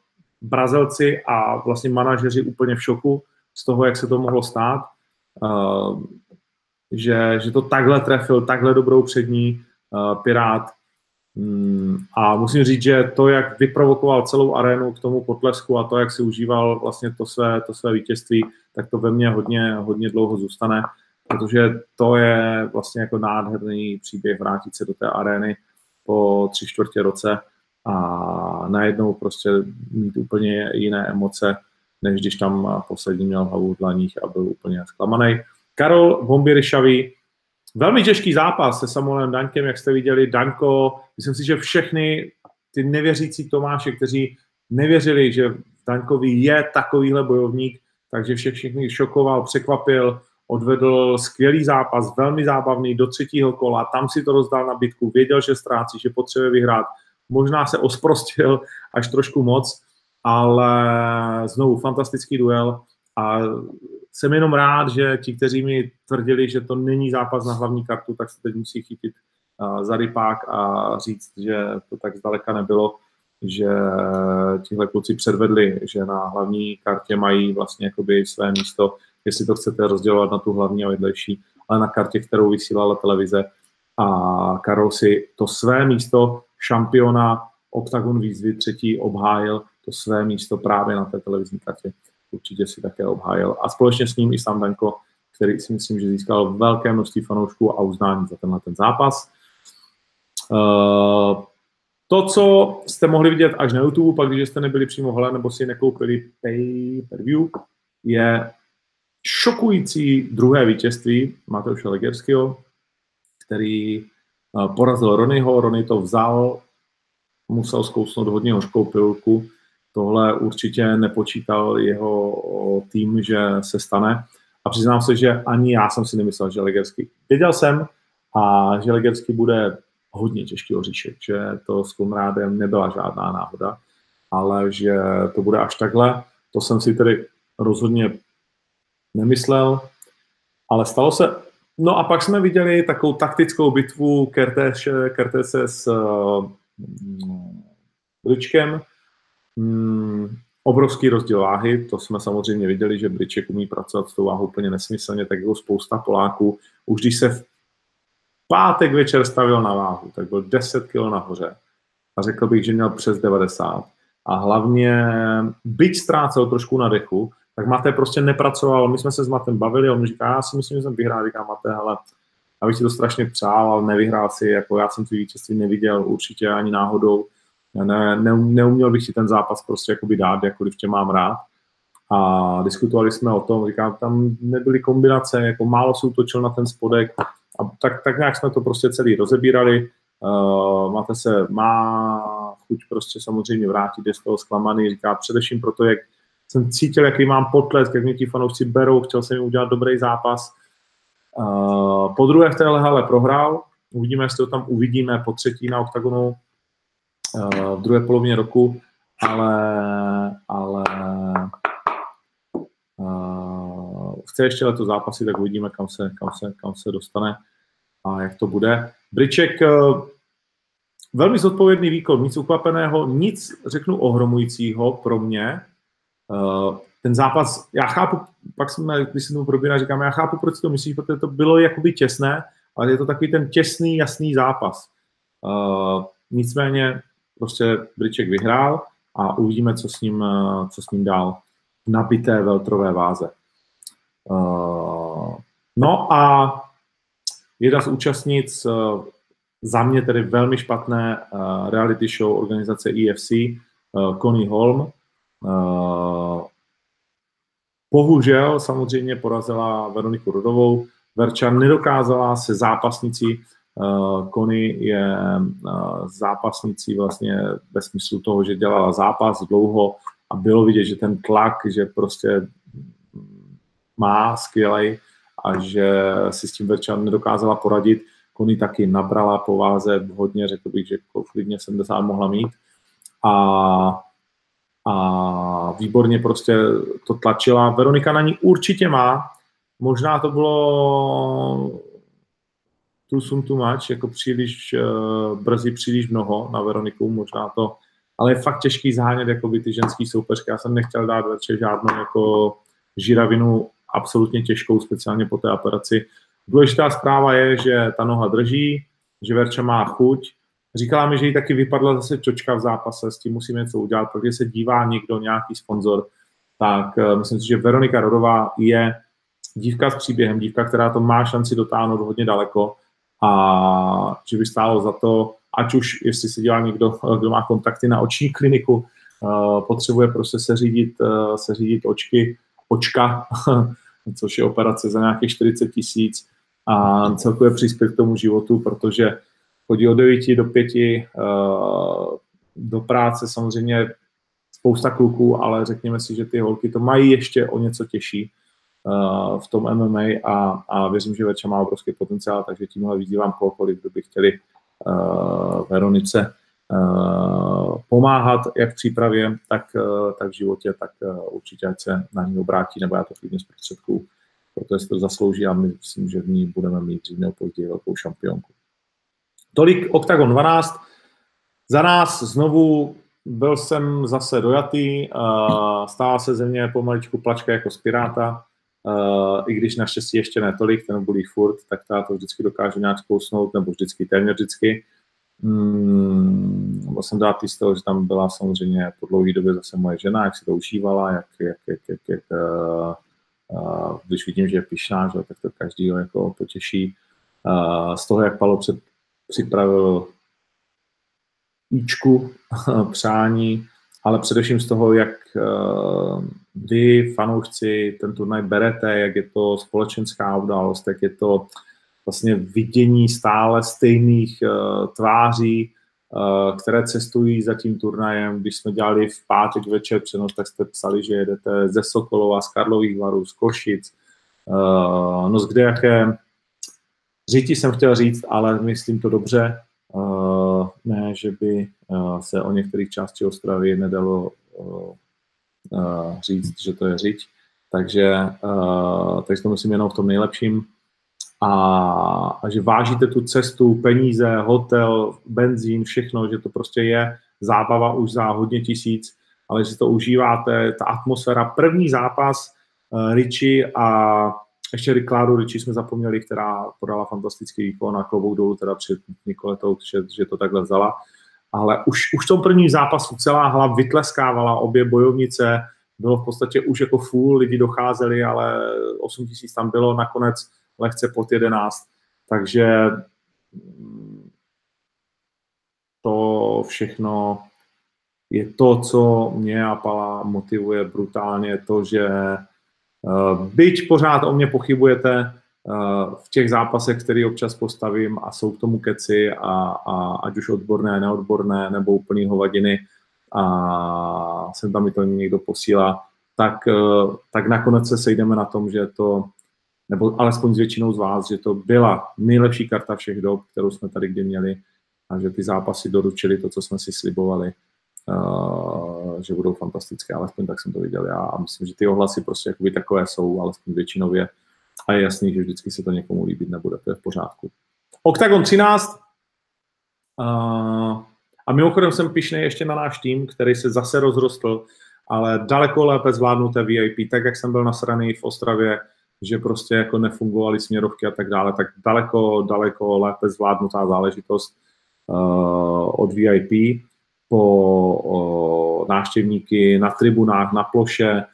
Brazilci a vlastně manažeři úplně v šoku z toho, jak se to mohlo stát. Uh, že, že to takhle trefil, takhle dobrou přední uh, Pirát a musím říct, že to, jak vyprovokoval celou arénu k tomu potlesku a to, jak si užíval vlastně to své, to své vítězství, tak to ve mně hodně, hodně dlouho zůstane, protože to je vlastně jako nádherný příběh vrátit se do té arény po tři čtvrtě roce a najednou prostě mít úplně jiné emoce, než když tam poslední měl hlavu v dlaních a byl úplně zklamaný. Karol Bombiryšavý, Velmi těžký zápas se Samuelem Daňkem, jak jste viděli. Danko, myslím si, že všechny ty nevěřící Tomáše, kteří nevěřili, že Daňkovi je takovýhle bojovník, takže všech všechny šokoval, překvapil, odvedl skvělý zápas, velmi zábavný do třetího kola, tam si to rozdal na bitku, věděl, že ztrácí, že potřebuje vyhrát, možná se osprostil až trošku moc, ale znovu fantastický duel a jsem jenom rád, že ti, kteří mi tvrdili, že to není zápas na hlavní kartu, tak se teď musí chytit za rypák a říct, že to tak zdaleka nebylo, že tihle kluci předvedli, že na hlavní kartě mají vlastně jakoby své místo, jestli to chcete rozdělovat na tu hlavní a vedlejší, ale na kartě, kterou vysílala televize. A Karol si to své místo šampiona Octagon výzvy třetí obhájil, to své místo právě na té televizní kartě určitě si také obhájil. A společně s ním i sám Danko, který si myslím, že získal velké množství fanoušků a uznání za tenhle ten zápas. Uh, to, co jste mohli vidět až na YouTube, pak když jste nebyli přímo hole nebo si nekoupili pay per view, je šokující druhé vítězství Mateuše Legerského, který eh, porazil Ronyho, Rony to vzal, musel zkousnout hodně hořkou pilku, tohle určitě nepočítal jeho tým, že se stane. A přiznám se, že ani já jsem si nemyslel, že Legersky. Věděl jsem, a že Legersky bude hodně těžký oříšek, že to s Konrádem nebyla žádná náhoda, ale že to bude až takhle, to jsem si tedy rozhodně nemyslel, ale stalo se. No a pak jsme viděli takovou taktickou bitvu Kertése s uh, Bričkem. Mm, obrovský rozdíl váhy, to jsme samozřejmě viděli, že Briček umí pracovat s tou váhou úplně nesmyslně, tak jako spousta Poláků. Už když se v pátek večer stavil na váhu, tak byl 10 kg nahoře. A řekl bych, že měl přes 90. A hlavně, byť ztrácel trošku na dechu, tak Mate prostě nepracoval. My jsme se s Matem bavili, on mi říká, já si myslím, že jsem vyhrál, říká Mate, ale abych si to strašně přál, ale nevyhrál si, jako já jsem ty vítězství neviděl určitě ani náhodou. Ne, ne, neuměl bych si ten zápas prostě jakoby dát, jakkoliv tě mám rád. A diskutovali jsme o tom, říkám, tam nebyly kombinace, jako málo se utočil na ten spodek, a tak, tak nějak jsme to prostě celý rozebírali. Uh, máte se, má chuť prostě samozřejmě vrátit, je z toho zklamaný, říká především proto, jak jsem cítil, jaký mám potlesk, jak mě ti fanoušci berou, chtěl jsem jim udělat dobrý zápas. Uh, po druhé v téhle hale prohrál, uvidíme, jestli to tam uvidíme po třetí na oktagonu v druhé polovině roku, ale, ale uh, chce ještě letos zápasy, tak uvidíme, kam se, kam se, kam se dostane a jak to bude. Briček, uh, velmi zodpovědný výkon, nic ukvapeného, nic, řeknu, ohromujícího pro mě, ten zápas, já chápu, pak jsme, když jsem to probíral, říkám, já chápu, proč to myslíš, protože to bylo jakoby těsné, ale je to takový ten těsný, jasný zápas. Nicméně prostě Briček vyhrál a uvidíme, co s ním, uh, co s ním dál v nabité veltrové váze. Uh, no a jedna z účastnic uh, za mě tedy velmi špatné reality show organizace EFC, Connie Holm, Eh, bohužel samozřejmě porazila Veroniku Rodovou. Verča nedokázala se zápasnicí, Kony eh, je eh, zápasnicí vlastně ve smyslu toho, že dělala zápas dlouho a bylo vidět, že ten tlak, že prostě má skvělej a že si s tím Verča nedokázala poradit. Kony taky nabrala po váze hodně, řekl bych, že klidně 70 mohla mít. A a výborně prostě to tlačila. Veronika na ní určitě má. Možná to bylo tu sum tu much, jako příliš uh, brzy, příliš mnoho na Veroniku, možná to, ale je fakt těžký zánět jako by ty ženský soupeřky. Já jsem nechtěl dát večer žádnou jako žiravinu absolutně těžkou, speciálně po té operaci. Důležitá zpráva je, že ta noha drží, že Verča má chuť, Říkala mi, že jí taky vypadla zase čočka v zápase, s tím musíme něco udělat, protože se dívá někdo, nějaký sponzor, tak uh, myslím si, že Veronika Rodová je dívka s příběhem, dívka, která to má šanci dotáhnout hodně daleko a že by stálo za to, ať už jestli se dělá někdo, kdo má kontakty na oční kliniku, uh, potřebuje prostě seřídit, uh, seřídit očky, očka, což je operace za nějakých 40 tisíc a celkově přispět k tomu životu, protože chodí od 9 do 5 eh, do práce, samozřejmě spousta kluků, ale řekněme si, že ty holky to mají ještě o něco těžší. eh, v tom MMA a, a věřím, že Veča má obrovský potenciál, takže tímhle vyzývám kohokoliv, kdo by chtěli uh, Veronice uh, pomáhat jak v přípravě, tak, tak v životě, tak určitě ať se na ní obrátí, nebo já to klidně z prostředků, protože si to zaslouží a my myslím, že v ní budeme mít dřív nebo později velkou šampionku. Tolik Octagon 12. Za nás znovu byl jsem zase dojatý, stala se ze mě pomaličku plačka jako z Piráta, i když naštěstí ještě ne tolik, ten bolí furt, tak ta to vždycky dokáže nějak zkousnout, nebo vždycky, téměř vždycky. Hmm, jsem dát z toho, že tam byla samozřejmě po dlouhé době zase moje žena, jak si to užívala, jak, jak, jak, jak, jak uh, uh, když vidím, že je pišná, že, tak to každýho jako potěší. Uh, z toho, jak Palo před připravil jíčku, přání ale především z toho, jak uh, vy, fanoušci, ten turnaj berete, jak je to společenská událost, jak je to vlastně vidění stále stejných uh, tváří, uh, které cestují za tím turnajem. Když jsme dělali v pátek večer přenos, tak jste psali, že jedete ze Sokolova, z Karlových varů, z Košic, no z kde jaké říti jsem chtěl říct, ale myslím to dobře. Ne, že by uh, se o některých části Ostravy nedalo uh, uh, říct, že to je řiď. Takže, takže to myslím jenom v tom nejlepším. A, a že vážíte tu cestu, peníze, hotel, benzín, všechno, že to prostě je zábava už za hodně tisíc, ale že to užíváte, ta atmosféra, první zápas Richie a ještě Rikládu Richie jsme zapomněli, která podala fantastický výkon a klobouk dolů teda před Nikoletou, že, že to takhle vzala. Ale už, už v tom prvním zápasu celá hala vytleskávala obě bojovnice, bylo v podstatě už jako full, lidi docházeli, ale 8 tisíc tam bylo, nakonec lehce pod 11. Takže mm, to všechno je to, co mě a Pala motivuje brutálně, to, že byť pořád o mě pochybujete eh, v těch zápasech, který občas postavím a jsou k tomu keci a, a ať už odborné, neodborné nebo úplný hovadiny a sem tam mi to někdo posílá, tak, eh, tak nakonec se sejdeme na tom, že to, nebo alespoň s většinou z vás, že to byla nejlepší karta všech dob, kterou jsme tady kdy měli a že ty zápasy doručili to, co jsme si slibovali že budou fantastické, alespoň tak jsem to viděl já. A myslím, že ty ohlasy prostě jakoby takové jsou, alespoň většinově. A je jasný, že vždycky se to někomu líbit nebude, to je v pořádku. Octagon 13 a mimochodem jsem pišnej ještě na náš tým, který se zase rozrostl, ale daleko lépe zvládnuté VIP, tak jak jsem byl nasraný v Ostravě, že prostě jako nefungovaly směrovky a tak dále, tak daleko, daleko lépe zvládnutá záležitost uh, od VIP po návštěvníky na tribunách, na ploše,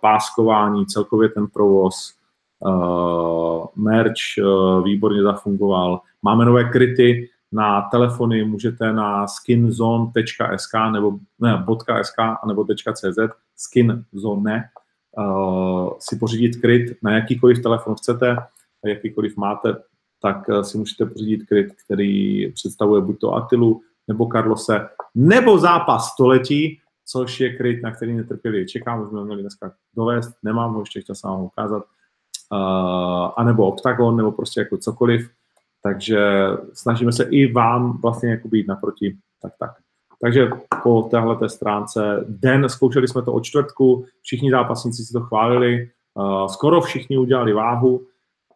páskování, celkově ten provoz, merch výborně zafungoval. Máme nové kryty na telefony, můžete na skinzone.sk nebo ne, .sk nebo .cz, skinzone, si pořídit kryt na jakýkoliv telefon chcete, jakýkoliv máte, tak si můžete pořídit kryt, který představuje buď to Atilu, nebo Carlose, nebo zápas století, což je kryt, na který netrpěli čekám, už jsme měli dneska dovést, nemám ho ještě, jsem vám ukázat, uh, anebo Octagon, nebo prostě jako cokoliv, takže snažíme se i vám vlastně jako být naproti, tak tak. Takže po téhle stránce den, zkoušeli jsme to od čtvrtku, všichni zápasníci si to chválili, uh, skoro všichni udělali váhu,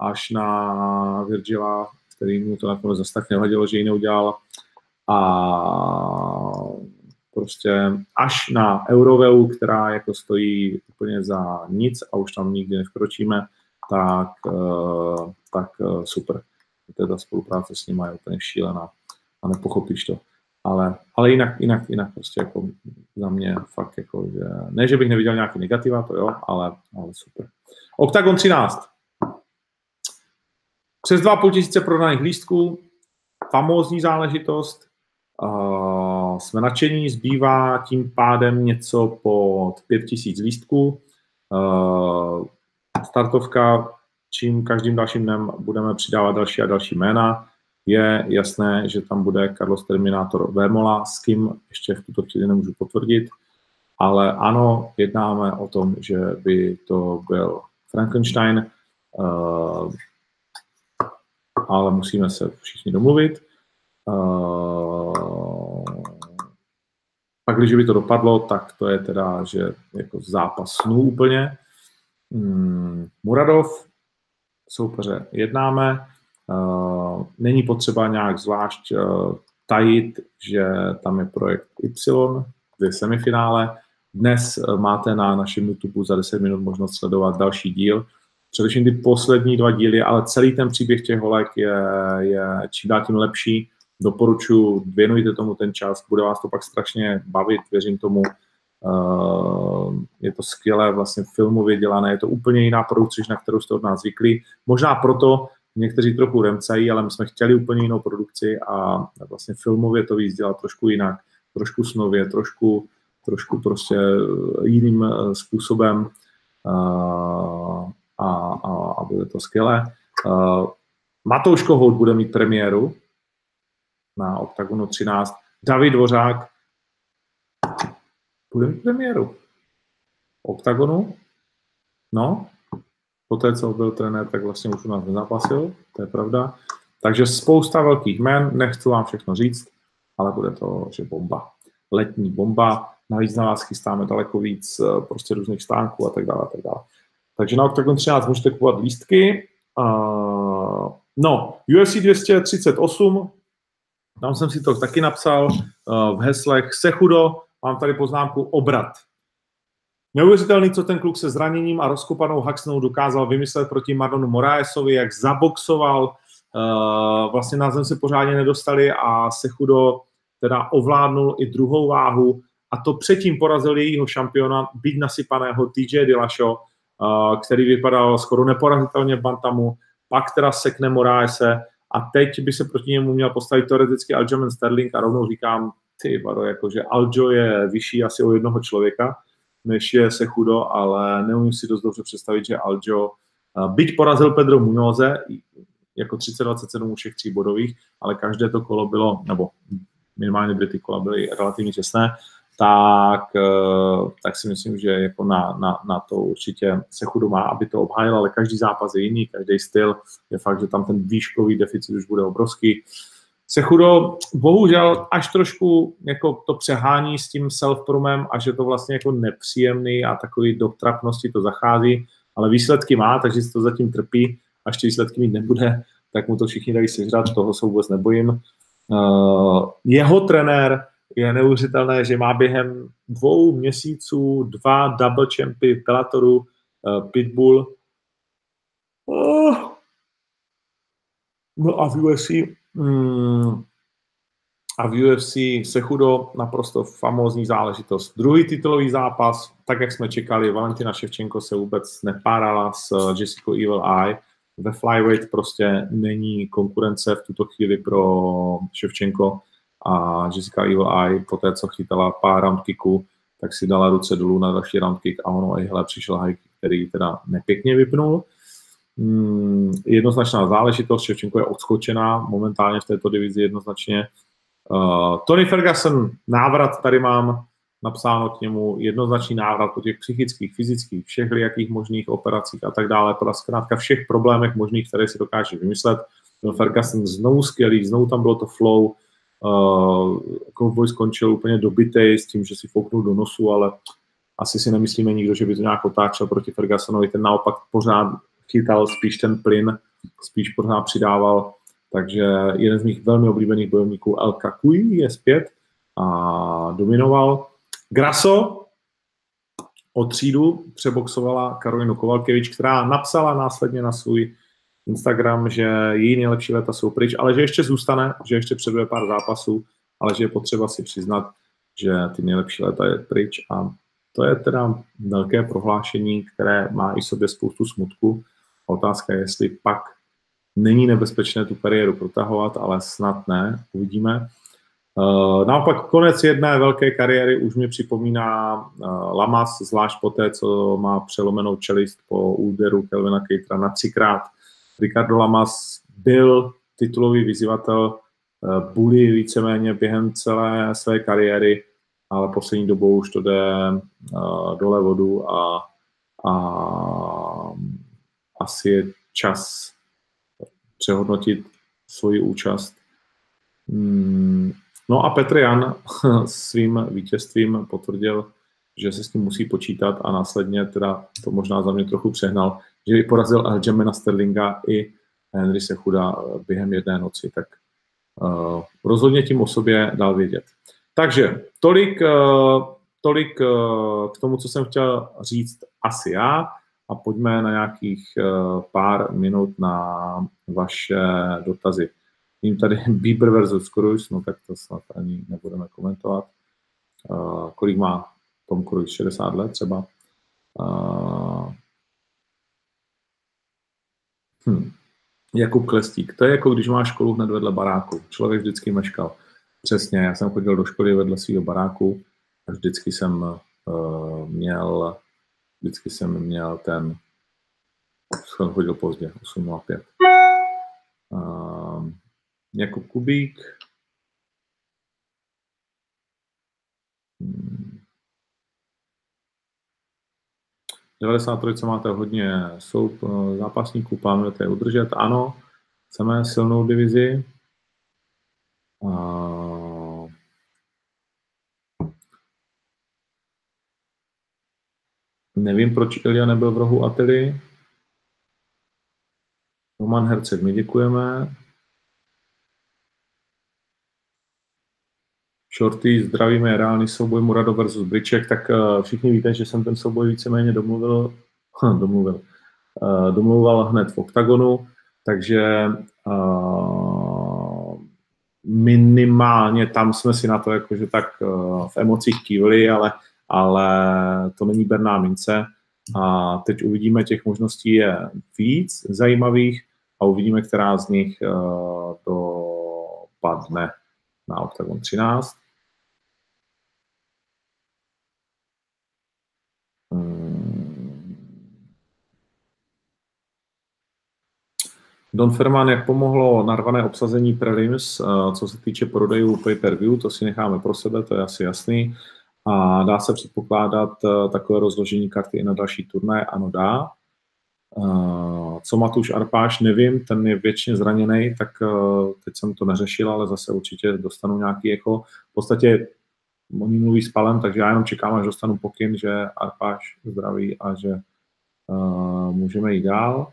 až na Virgila, který mu to nakonec zase tak nevadilo, že ji neudělal a prostě až na Euroveu, která jako stojí úplně za nic a už tam nikdy nevkročíme, tak, eh, tak eh, super. Ta spolupráce s nimi je úplně šílená a nepochopíš to. Ale, ale jinak, jinak, jinak prostě jako za mě fakt jako, že ne, že bych neviděl nějaký negativa, to jo, ale, ale super. Octagon 13. Přes 2,5 tisíce prodaných lístků, famózní záležitost, Uh, jsme nadšení, zbývá tím pádem něco pod 5000 lístků. Uh, startovka, čím každým dalším dnem budeme přidávat další a další jména. Je jasné, že tam bude Carlos Terminator Vémola, s kým ještě v tuto chvíli nemůžu potvrdit, ale ano, jednáme o tom, že by to byl Frankenstein, uh, ale musíme se všichni domluvit. Uh, pak, když by to dopadlo, tak to je teda, že jako zápas snů úplně. Hmm, Muradov, soupeře jednáme, uh, není potřeba nějak zvlášť uh, tajit, že tam je projekt Y, dvě semifinále. Dnes uh, máte na našem YouTube za 10 minut možnost sledovat další díl. Především ty poslední dva díly, ale celý ten příběh těch holek je, je čím dál tím lepší doporučuji, věnujte tomu ten čas, bude vás to pak strašně bavit, věřím tomu. Uh, je to skvělé vlastně filmově dělané, je to úplně jiná produkce, na kterou jste od nás zvykli. Možná proto někteří trochu remcají, ale my jsme chtěli úplně jinou produkci a vlastně filmově to víc dělat trošku jinak, trošku snově, trošku trošku prostě jiným způsobem a, a, a bude to skvělé. Matouš Kohout bude mít premiéru na OKTAGONu 13. David Dvořák bude mít premiéru. OKTAGONu. No, poté, co byl trenér, tak vlastně už u nás nezápasil, to je pravda. Takže spousta velkých jmen, nechci vám všechno říct, ale bude to, že bomba. Letní bomba, navíc na vás chystáme daleko víc eh, prostě různých stánků a tak dále. A tak dále. Takže na Octagon 13 můžete kupovat lístky. Uh, no, UFC 238, tam jsem si to taky napsal uh, v heslech Sechudo, mám tady poznámku obrat. Neuvěřitelný, co ten kluk se zraněním a rozkopanou Haxnou dokázal vymyslet proti Marlonu Moraesovi, jak zaboxoval, uh, vlastně na zem se pořádně nedostali a Sechudo teda ovládnul i druhou váhu a to předtím porazil jejího šampiona, byť nasypaného TJ Dillashaw, který vypadal skoro neporazitelně v Bantamu, pak teda sekne Moraese a teď by se proti němu měl postavit teoreticky Aljamain Sterling a rovnou říkám, ty vado, jakože Aljo je vyšší asi o jednoho člověka, než je Sechudo, ale neumím si dost dobře představit, že Aljo, byť porazil Pedro Munoze, jako 30-27 u všech tří bodových, ale každé to kolo bylo, nebo minimálně dvě ty kola byly relativně těsné, tak, eh, tak si myslím, že jako na, na, na to určitě se chudu má, aby to obhájil, ale každý zápas je jiný, každý styl. Je fakt, že tam ten výškový deficit už bude obrovský. Se chudo bohužel až trošku jako to přehání s tím self-promem a že to vlastně jako nepříjemný a takový do trapnosti to zachází, ale výsledky má, takže si to zatím trpí. Až ty výsledky mít nebude, tak mu to všichni dají sežrat, toho se vůbec nebojím. Uh, jeho trenér je neuvěřitelné, že má během dvou měsíců dva double champy Bellatoru, uh, Pitbull. Oh. No a v UFC mm, a v UFC Sechudo naprosto famózní záležitost. Druhý titulový zápas, tak jak jsme čekali, Valentina Ševčenko se vůbec nepárala s Jessica Evil Eye. Ve flyweight prostě není konkurence v tuto chvíli pro Ševčenko a Jessica Evil Eye po té, co chytala pár round kicků, tak si dala ruce dolů na další round kick a ono i hele, přišel high kick, který teda nepěkně vypnul. Hmm, jednoznačná záležitost, Ševčenko je odskočená momentálně v této divizi jednoznačně. Uh, Tony Ferguson, návrat tady mám napsáno k němu, jednoznačný návrat po těch psychických, fyzických, všech jakých možných operacích a tak dále, teda zkrátka všech problémech možných, které si dokáže vymyslet. Ferguson znovu skvělý, znovu tam bylo to flow, Cowboy skončil úplně dobitej s tím, že si fouknul do nosu, ale asi si nemyslíme nikdo, že by to nějak otáčel proti Fergusonovi. Ten naopak pořád chytal spíš ten plyn, spíš pořád přidával. Takže jeden z mých velmi oblíbených bojovníků El Kakui je zpět a dominoval. Graso o třídu přeboxovala Karolinu Kovalkevič, která napsala následně na svůj Instagram, že její nejlepší léta jsou pryč, ale že ještě zůstane, že ještě předuje pár zápasů, ale že je potřeba si přiznat, že ty nejlepší léta je pryč a to je teda velké prohlášení, které má i sobě spoustu smutku. Otázka je, jestli pak není nebezpečné tu kariéru protahovat, ale snad ne, uvidíme. Uh, naopak konec jedné velké kariéry už mi připomíná uh, Lamas, zvlášť po té, co má přelomenou čelist po úderu Kelvina Kejtra na třikrát Ricardo Lamas byl titulový vyzývatel eh, Bully víceméně během celé své kariéry, ale poslední dobou už to jde uh, dole vodu a, a asi je čas přehodnotit svoji účast. Hmm. No a Petr Jan svým vítězstvím potvrdil, že se s tím musí počítat a následně teda to možná za mě trochu přehnal, že porazil Aljamena Sterlinga i Henry Sechuda během jedné noci, tak uh, rozhodně tím o sobě dal vědět. Takže tolik, uh, tolik uh, k tomu, co jsem chtěl říct asi já a pojďme na nějakých pár minut na vaše dotazy. Vím tady Bieber versus Cruise, no tak to snad ani nebudeme komentovat. Kolik má Tom Cruise? 60 let třeba. Uh, Hmm. Jakub Klestík. To je jako když máš školu hned vedle baráku. Člověk vždycky meškal. Přesně, já jsem chodil do školy vedle svého baráku vždycky jsem uh, měl, vždycky jsem měl ten, jsem chodil pozdě, 8.05. Uh, jako Kubík, hmm. 93 máte hodně sou, zápasníků, plánujete je udržet, ano, chceme silnou divizi. Uh, Nevím, proč Ilja nebyl v rohu Atily. Roman Herceg, my děkujeme. Shorty, zdravíme, reálný souboj Murado versus Briček, tak uh, všichni víte, že jsem ten souboj víceméně domluvil, hm, domluvil, uh, domluval hned v OKTAGONu, takže uh, minimálně tam jsme si na to jakože tak v emocích kývili, ale ale to není berná mince. A teď uvidíme, těch možností je víc zajímavých a uvidíme, která z nich uh, dopadne na Octagon 13. Don Ferman, jak pomohlo narvané obsazení prelims, uh, co se týče prodejů pay-per-view, to si necháme pro sebe, to je asi jasný. A dá se předpokládat eh, takové rozložení karty i na další turné? Ano, dá. Eh, co Matuš Arpáš, nevím, ten je většině zraněný, tak eh, teď jsem to neřešil, ale zase určitě dostanu nějaký jako, v podstatě oni mluví s Palem, takže já jenom čekám, až dostanu pokyn, že Arpáš zdraví a že můžeme jít dál.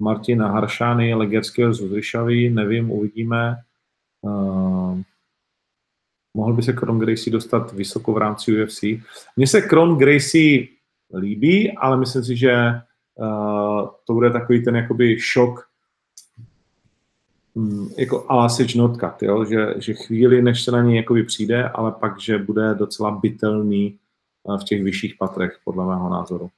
Martin Haršány, Legerský z Ryšavý, nevím, uvidíme. Uh, mohl by se Kron Gracie dostat vysoko v rámci UFC. Mně se Kron Gracie líbí, ale myslím si, že uh, to bude takový ten jakoby šok um, jako ala Notkat, jo? Že, že chvíli, než se na něj jakoby přijde, ale pak, že bude docela bytelný uh, v těch vyšších patrech, podle mého názoru.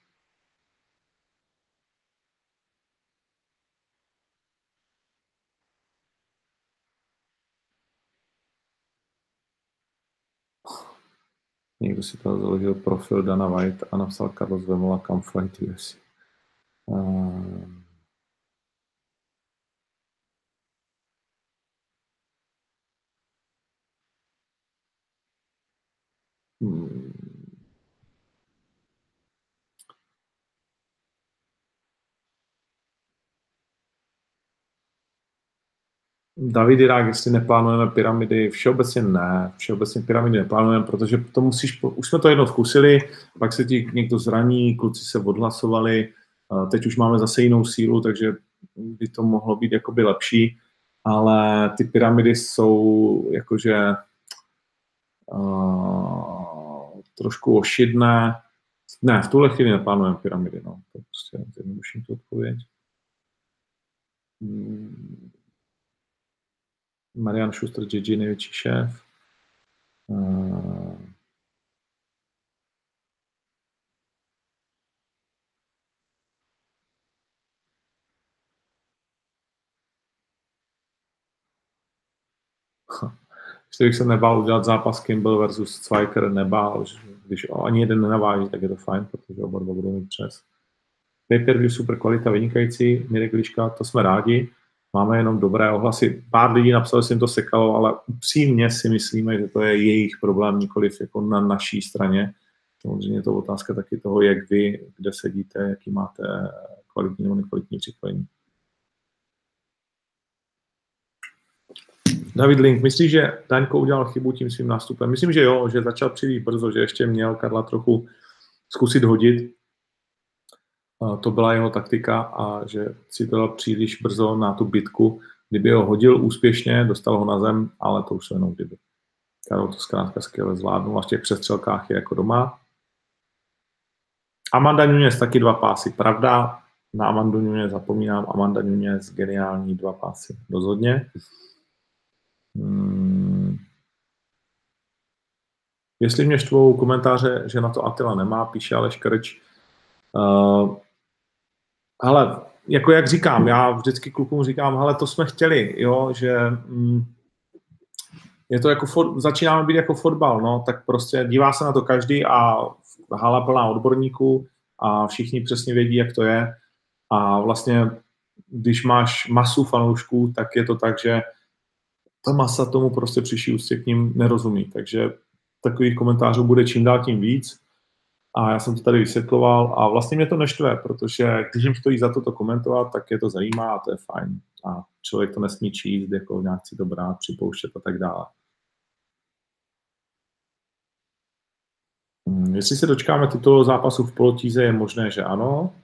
Někdo si to založil profil Dana White a napsal Carlos Vemola Come Fight UFC. Uh, David Irák, jestli neplánujeme pyramidy, všeobecně ne, všeobecně pyramidy neplánujeme, protože to musíš, už jsme to jedno zkusili, pak se ti někdo zraní, kluci se odhlasovali, teď už máme zase jinou sílu, takže by to mohlo být jakoby lepší, ale ty pyramidy jsou jakože uh, trošku ošidné. Ne, v tuhle chvíli neplánujeme pyramidy, no. To prostě zjednoduším tu odpověď. Hmm Marian Schuster, JJ, největší šéf. Uh, Ještě bych se nebál udělat zápas Kimball versus Zwiker, nebál, když ani jeden nenaváží, tak je to fajn, protože oba dva budou mít přes. Pay-per-view super kvalita, vynikající, Mirek Liška, to jsme rádi máme jenom dobré ohlasy. Pár lidí napsalo, že jim to sekalo, ale upřímně si myslíme, že to je jejich problém, nikoliv jako na naší straně. Samozřejmě je to otázka taky toho, jak vy, kde sedíte, jaký máte kvalitní nebo nekvalitní připojení. David Link, myslíš, že Daňko udělal chybu tím svým nástupem? Myslím, že jo, že začal příliš brzo, že ještě měl Karla trochu zkusit hodit, to byla jeho taktika a že dal příliš brzo na tu bitku. Kdyby ho hodil úspěšně, dostal ho na zem, ale to už jenom kdyby. Karol to zkrátka skvěle zvládnul a v těch přestřelkách je jako doma. Amanda Nunes taky dva pásy. Pravda, na Amandu Nunes zapomínám. Amanda Nunes geniální dva pásy. Rozhodně. Hmm. Jestli mě štvou komentáře, že na to Atila nemá, píše Aleš Krč, uh, ale jako jak říkám, já vždycky klukům říkám, hele, to jsme chtěli, jo, že mm, je to jako, fot, začínáme být jako fotbal, no, tak prostě dívá se na to každý a hala plná odborníků a všichni přesně vědí, jak to je. A vlastně, když máš masu fanoušků, tak je to tak, že ta masa tomu prostě přiší ústě k ním nerozumí, takže takových komentářů bude čím dál tím víc a já jsem to tady vysvětloval a vlastně mě to neštve, protože když jim stojí za to to komentovat, tak je to zajímá a to je fajn. A člověk to nesmí číst, jako nějak si to brát, připouštět a tak dále. Hmm, jestli se dočkáme tyto zápasu v polotíze, je možné, že ano.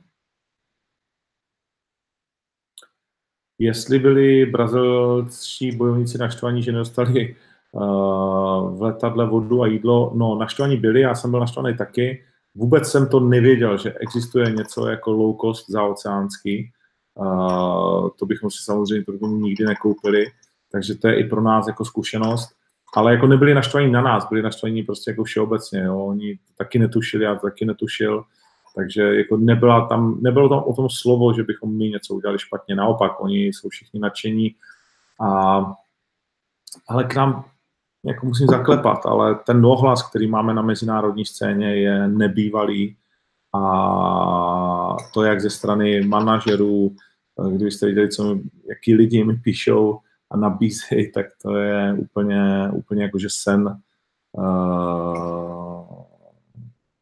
Jestli byli brazilští bojovníci naštvaní, že nedostali uh, v letadle vodu a jídlo, no naštvaní byli, já jsem byl naštvaný taky. Vůbec jsem to nevěděl, že existuje něco jako low cost zaoceánský. Uh, to bychom si samozřejmě nikdy nekoupili, takže to je i pro nás jako zkušenost ale jako nebyli naštvaní na nás, byli naštvaní prostě jako všeobecně, jo. oni taky netušili, já taky netušil, takže jako nebyla tam, nebylo tam o tom slovo, že bychom my něco udělali špatně, naopak, oni jsou všichni nadšení a ale k nám jako musím zaklepat, ale ten dohlas, který máme na mezinárodní scéně, je nebývalý. A to jak ze strany manažerů, kdybyste viděli, co, jaký lidi mi píšou, a nabízejí, tak to je úplně, úplně jako, že sen, uh,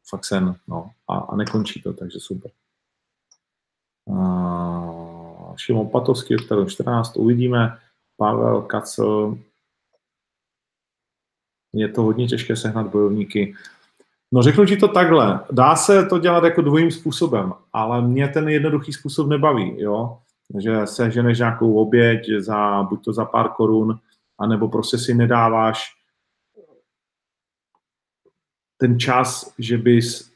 fakt sen, no, a, a nekončí to, takže super. Uh, Šimon Patovský, kterou 14, uvidíme, Pavel Kacel, je to hodně těžké sehnat bojovníky. No řeknu ti to takhle, dá se to dělat jako dvojím způsobem, ale mě ten jednoduchý způsob nebaví, jo že seženeš nějakou oběť za, buď to za pár korun, anebo prostě si nedáváš ten čas, že bys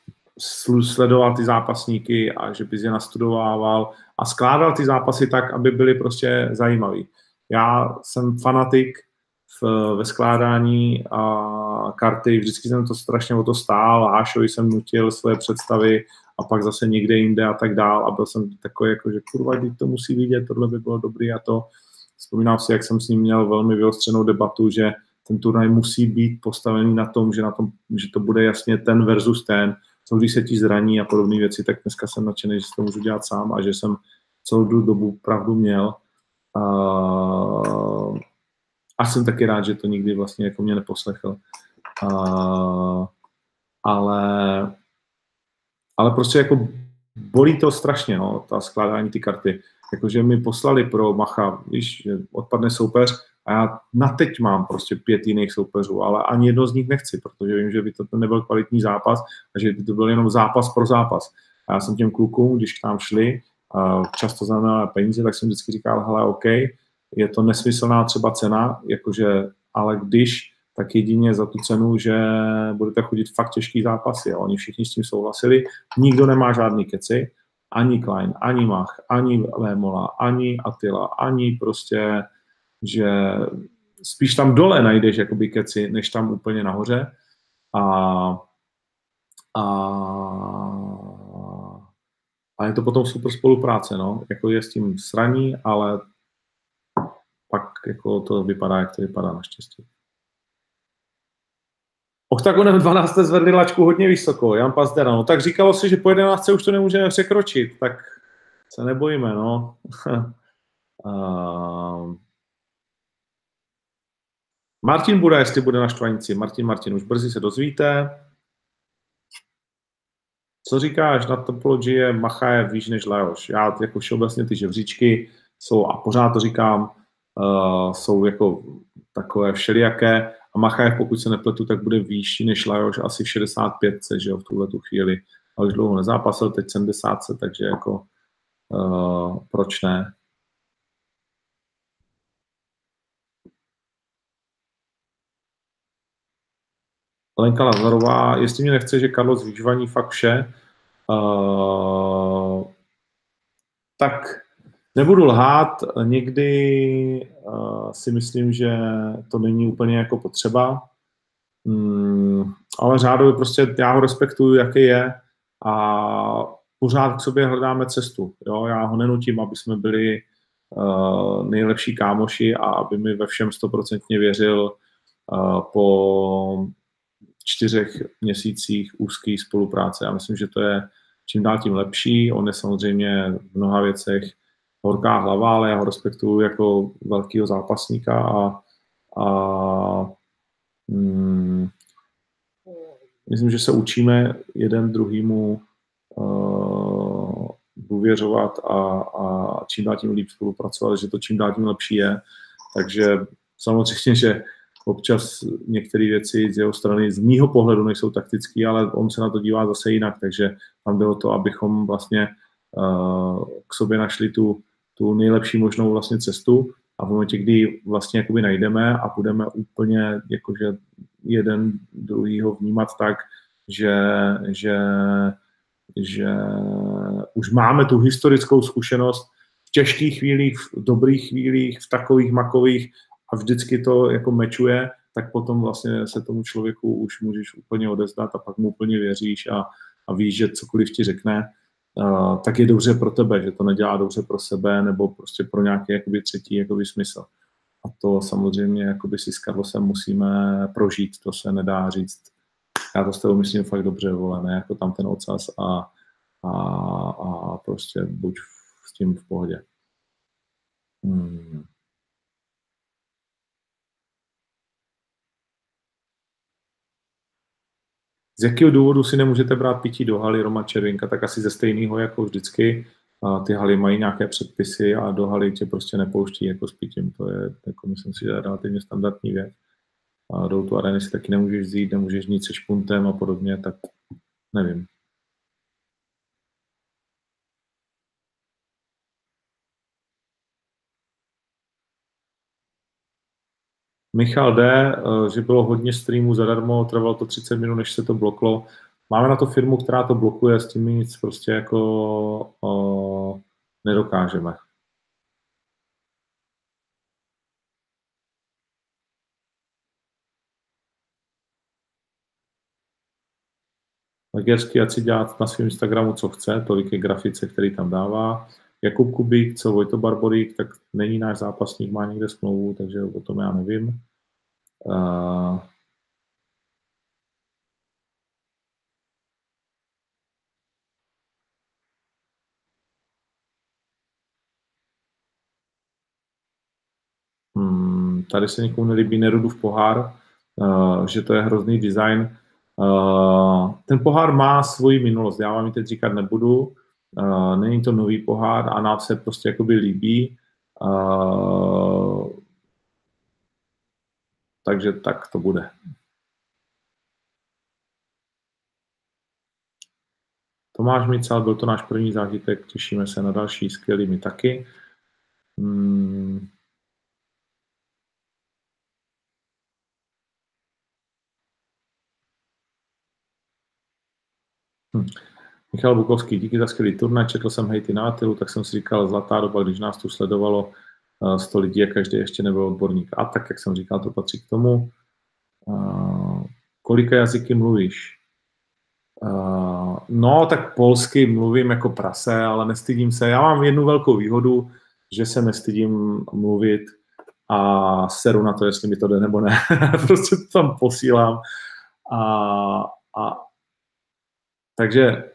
sledoval ty zápasníky a že bys je nastudovával a skládal ty zápasy tak, aby byly prostě zajímavý. Já jsem fanatik v, ve skládání a karty, vždycky jsem to strašně o to stál, Hášovi jsem nutil své představy a pak zase někde jinde a tak dál a byl jsem takový jako, že kurva, teď to musí vidět, tohle by bylo dobrý a to. Vzpomínám si, jak jsem s ním měl velmi vyostřenou debatu, že ten turnaj musí být postavený na tom, že, na tom, že to bude jasně ten versus ten, co když se ti zraní a podobné věci, tak dneska jsem nadšený, že to můžu dělat sám a že jsem celou dobu pravdu měl. A jsem taky rád, že to nikdy vlastně jako mě neposlechl. A, ale ale prostě jako bolí to strašně, no, ta skládání ty karty. Jakože mi poslali pro Macha, víš, odpadne soupeř a já na teď mám prostě pět jiných soupeřů, ale ani jedno z nich nechci, protože vím, že by to nebyl kvalitní zápas a že by to byl jenom zápas pro zápas. A já jsem těm klukům, když k nám šli, často znamená peníze, tak jsem vždycky říkal, hele, OK, je to nesmyslná třeba cena, jakože, ale když tak jedině za tu cenu, že budete chodit fakt těžký zápasy. A oni všichni s tím souhlasili. Nikdo nemá žádný keci, ani Klein, ani Mach, ani Lémola, ani Attila, ani prostě, že spíš tam dole najdeš jakoby keci, než tam úplně nahoře. A, a, a je to potom super spolupráce, no. Jako je s tím sraní, ale jako to vypadá, jak to vypadá naštěstí. Oktagonem 12. zvedli lačku hodně vysoko, Jan Pazdera. No tak říkalo si, že po 11. už to nemůžeme překročit, tak se nebojíme, no. Martin bude, jestli bude na štvanici. Martin, Martin, už brzy se dozvíte. Co říkáš na topologie Machaje výš než Leoš? Já jako všeobecně ty žebříčky jsou, a pořád to říkám, uh, jsou jako takové všelijaké a Machajev, pokud se nepletu, tak bude výšší než Lajoš asi v 65, že jo, v tuhle tu chvíli. Ale už dlouho nezápasil, teď 70, takže jako uh, proč ne? Lenka Lazarová, jestli mě nechce, že Carlos vyžvaní fakt vše, uh, tak Nebudu lhát, někdy uh, si myslím, že to není úplně jako potřeba, mm, ale řádově prostě já ho respektuju, jaký je a pořád k sobě hledáme cestu. Jo? Já ho nenutím, aby jsme byli uh, nejlepší kámoši a aby mi ve všem stoprocentně věřil po čtyřech měsících úzké spolupráce. Já myslím, že to je čím dál tím lepší. On je samozřejmě v mnoha věcech horká hlava, ale já ho respektuju jako velkého zápasníka a, a mm, myslím, že se učíme jeden druhýmu uh, důvěřovat a, a čím dál tím líp spolupracovat, že to čím dál tím lepší je. Takže samozřejmě, že občas některé věci z jeho strany z mýho pohledu nejsou taktické, ale on se na to dívá zase jinak, takže tam bylo to, abychom vlastně uh, k sobě našli tu, tu nejlepší možnou vlastně cestu. A v momentě, kdy vlastně jakoby najdeme a budeme úplně jakože jeden druhýho vnímat tak, že, že, že už máme tu historickou zkušenost v těžkých chvílích, v dobrých chvílích, v takových makových a vždycky to jako mečuje, tak potom vlastně se tomu člověku už můžeš úplně odezdat a pak mu úplně věříš a, a víš, že cokoliv ti řekne, tak je dobře pro tebe, že to nedělá dobře pro sebe nebo prostě pro nějaký jakoby třetí jakoby smysl. A to samozřejmě jakoby si s Karlosem musíme prožít, to se nedá říct. Já to s tebou myslím fakt dobře, vole, ne jako tam ten ocas a, a, a prostě buď s tím v pohodě. Hmm. Z jakého důvodu si nemůžete brát pití do haly Roma Červinka, tak asi ze stejného jako vždycky. A ty haly mají nějaké předpisy a do haly tě prostě nepouští jako s pitím. To je, jako myslím si, že relativně standardní věc. A do tu areny si taky nemůžeš vzít, nemůžeš nic se špuntem a podobně, tak nevím. Michal D., eh, že bylo hodně streamů zadarmo, trvalo to 30 minut, než se to bloklo. Máme na to firmu, která to blokuje, s tím nic prostě jako o, eh, nedokážeme. Magersky, ať si dělá na svém Instagramu, co chce, tolik je grafice, který tam dává. Jakub Kubík, co Vojto Barborík, tak není náš zápasník, má někde smlouvu, takže o tom já nevím. Uh, hmm, tady se někomu nelíbí Nerudův pohár, uh, že to je hrozný design. Uh, ten pohár má svoji minulost, já vám ji teď říkat nebudu, Uh, není to nový pohár a nám se prostě jakoby líbí. Takže tak to bude. Tomáš Mical, byl to náš první zážitek, těšíme se na další skvělý mi taky. Hmm. Hm. Michal Bukovský, díky za skvělý turnaj, četl jsem hejty na Atilu, tak jsem si říkal, zlatá doba, když nás tu sledovalo 100 eh, lidí a každý ještě nebyl odborník. A tak, jak jsem říkal, to patří k tomu. Kolika jazyky mluvíš? No, tak polsky mluvím jako prase, ale nestydím se. Já mám jednu velkou výhodu, že se nestydím mluvit a seru na to, jestli mi to jde nebo ne. prostě to tam posílám. A, a, takže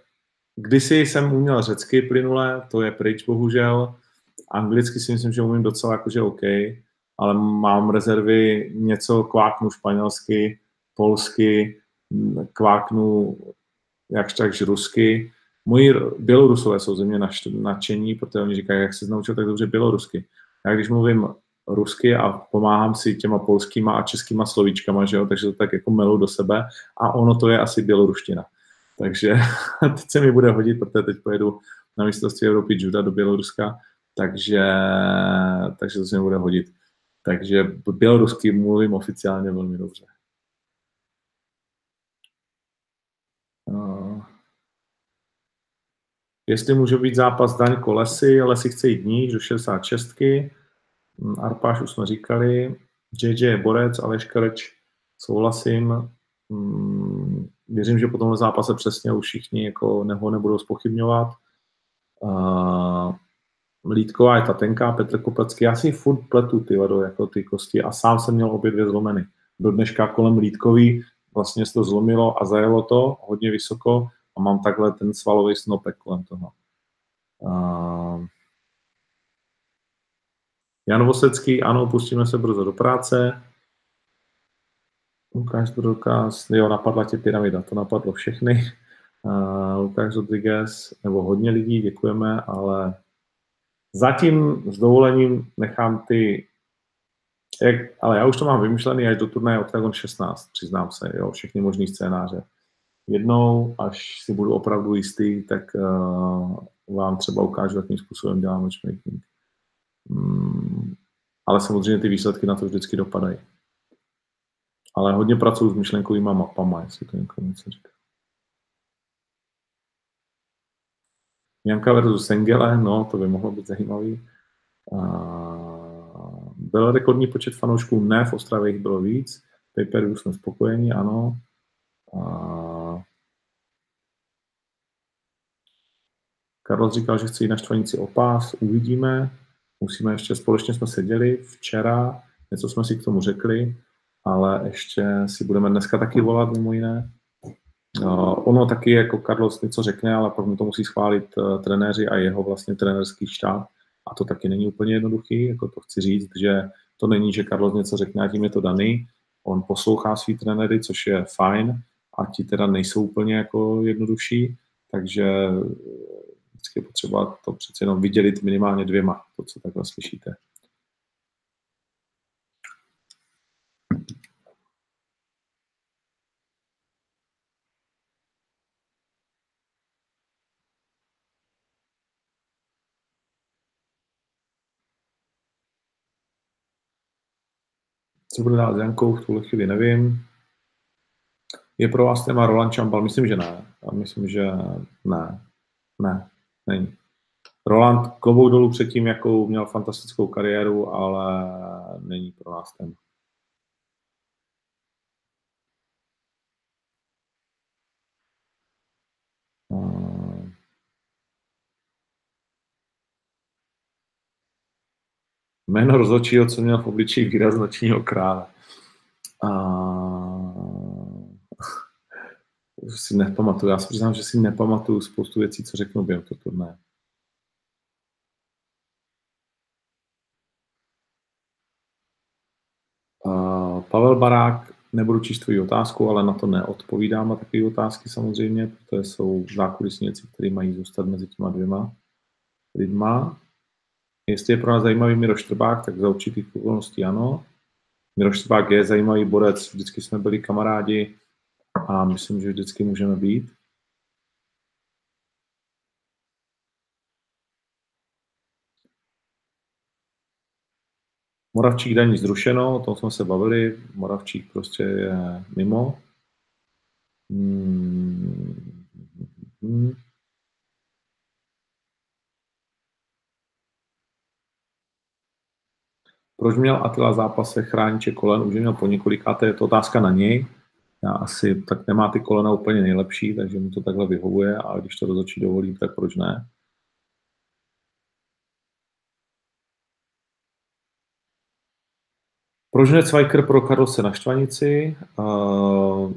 Kdysi jsem uměl řecky plynule, to je pryč bohužel. Anglicky si myslím, že umím docela jakože OK, ale mám rezervy, něco kváknu španělsky, polsky, kváknu jakž takž rusky. Moji bělorusové jsou ze mě nadšení, protože oni říkají, jak se naučil tak dobře bělorusky. Já když mluvím rusky a pomáhám si těma polskýma a českýma slovíčkama, že jo, takže to tak jako melu do sebe a ono to je asi běloruština. Takže teď se mi bude hodit, protože teď pojedu na mistrovství Evropy juda do Běloruska, takže, takže to se mi bude hodit. Takže bělorusky mluvím oficiálně velmi dobře. Uh, jestli může být zápas Daň Kolesy, Lesy chce jít níž do 66. Hm, Arpáš už jsme říkali. JJ je borec, Aleš Kareč souhlasím. Mm, věřím, že po tomhle zápase přesně už všichni jako neho nebudou spochybňovat. Lítková je ta tenká, Petr Kopecký, já si furt pletu ty vado, jako ty kosti a sám jsem měl obě dvě zlomeny. do dneška kolem lítkový, vlastně se to zlomilo a zajelo to hodně vysoko a mám takhle ten svalový snopek kolem toho. Uh, Jan Vosecký, ano, pustíme se brzo do práce. Lukáš Drokás, jo, napadla tě pyramida, to napadlo všechny. Uh, Lukáš Rodriguez, nebo hodně lidí, děkujeme, ale zatím s dovolením nechám ty, jak, ale já už to mám vymyšlený až do turnaje Octagon 16, přiznám se, jo, všechny možný scénáře. Jednou, až si budu opravdu jistý, tak uh, vám třeba ukážu, jakým způsobem dělám matchmaking. Mm, ale samozřejmě ty výsledky na to vždycky dopadají. Ale hodně pracuji s myšlenkovými mapama, jestli to někomu něco říká. Janka versus Sengele, no, to by mohlo být zajímavý. Uh, byl rekordní počet fanoušků, ne, v Ostravě jich bylo víc. Paper jsme spokojení, ano. Uh, Karol říkal, že chce jít na štvanici o pás, uvidíme. Musíme ještě, společně jsme seděli včera, něco jsme si k tomu řekli, ale ještě si budeme dneska taky volat mimo jiné. Uh, ono taky jako Carlos něco řekne, ale pak mu to musí schválit uh, trenéři a jeho vlastně trenerský štáb. A to taky není úplně jednoduchý, jako to chci říct, že to není, že Carlos něco řekne a tím je to daný. On poslouchá svý trenéry, což je fajn, a ti teda nejsou úplně jako jednodušší, takže vždycky je potřeba to přece jenom vydělit minimálně dvěma, to, co takhle slyšíte. Co bude dál s Jankou, v tuhle chvíli nevím. Je pro vás téma Roland Čambal? Myslím, že ne. Myslím, že ne. Ne, není. Roland klobouk dolů předtím, jakou měl fantastickou kariéru, ale není pro nás téma. Jméno rozhodčího, co měl v obličeji výraz nočního krále. A... si nepamatuju. Já si přiznám, že si nepamatuju spoustu věcí, co řeknu během toho turné. Pavel Barák, nebudu číst tvoji otázku, ale na to neodpovídám a takové otázky samozřejmě, protože jsou zákulisní věci, které mají zůstat mezi těma dvěma lidma. Jestli je pro nás zajímavý Miroš Trbák, tak za určitých okolností ano. Miroš Trbák je zajímavý borec, vždycky jsme byli kamarádi a myslím, že vždycky můžeme být. Moravčík daní zrušeno, o tom jsme se bavili, Moravčík prostě je mimo. Hmm. Proč měl Attila zápase chrániče kolen? Už měl po několikáté, je to otázka na něj. Já asi tak nemá ty kolena úplně nejlepší, takže mu to takhle vyhovuje a když to rozhodčí dovolí, tak proč ne? Proč ne Cvajker pro Karlose na Štvanici? Uh,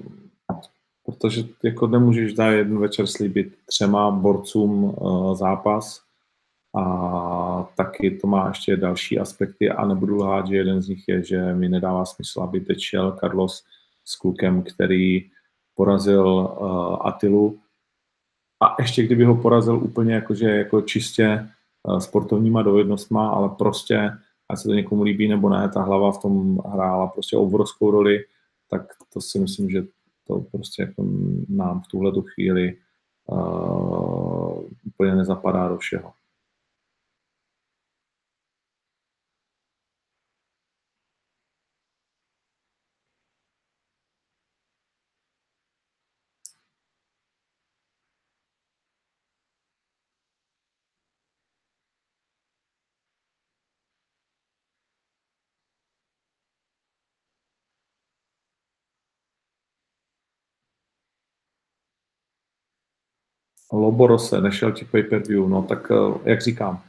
protože jako nemůžeš dát jeden večer slíbit třema borcům uh, zápas, a taky to má ještě další aspekty a nebudu lhát, že jeden z nich je, že mi nedává smysl, aby teď šel Carlos s klukem, který porazil uh, Atilu a ještě kdyby ho porazil úplně jakože jako čistě uh, sportovníma dovednostma, ale prostě, ať se to někomu líbí nebo ne, ta hlava v tom hrála prostě obrovskou roli, tak to si myslím, že to prostě jako nám v tuhle chvíli uh, úplně nezapadá do všeho. Loborose, nešel ti pay-per-view, no tak eh, jak říkám,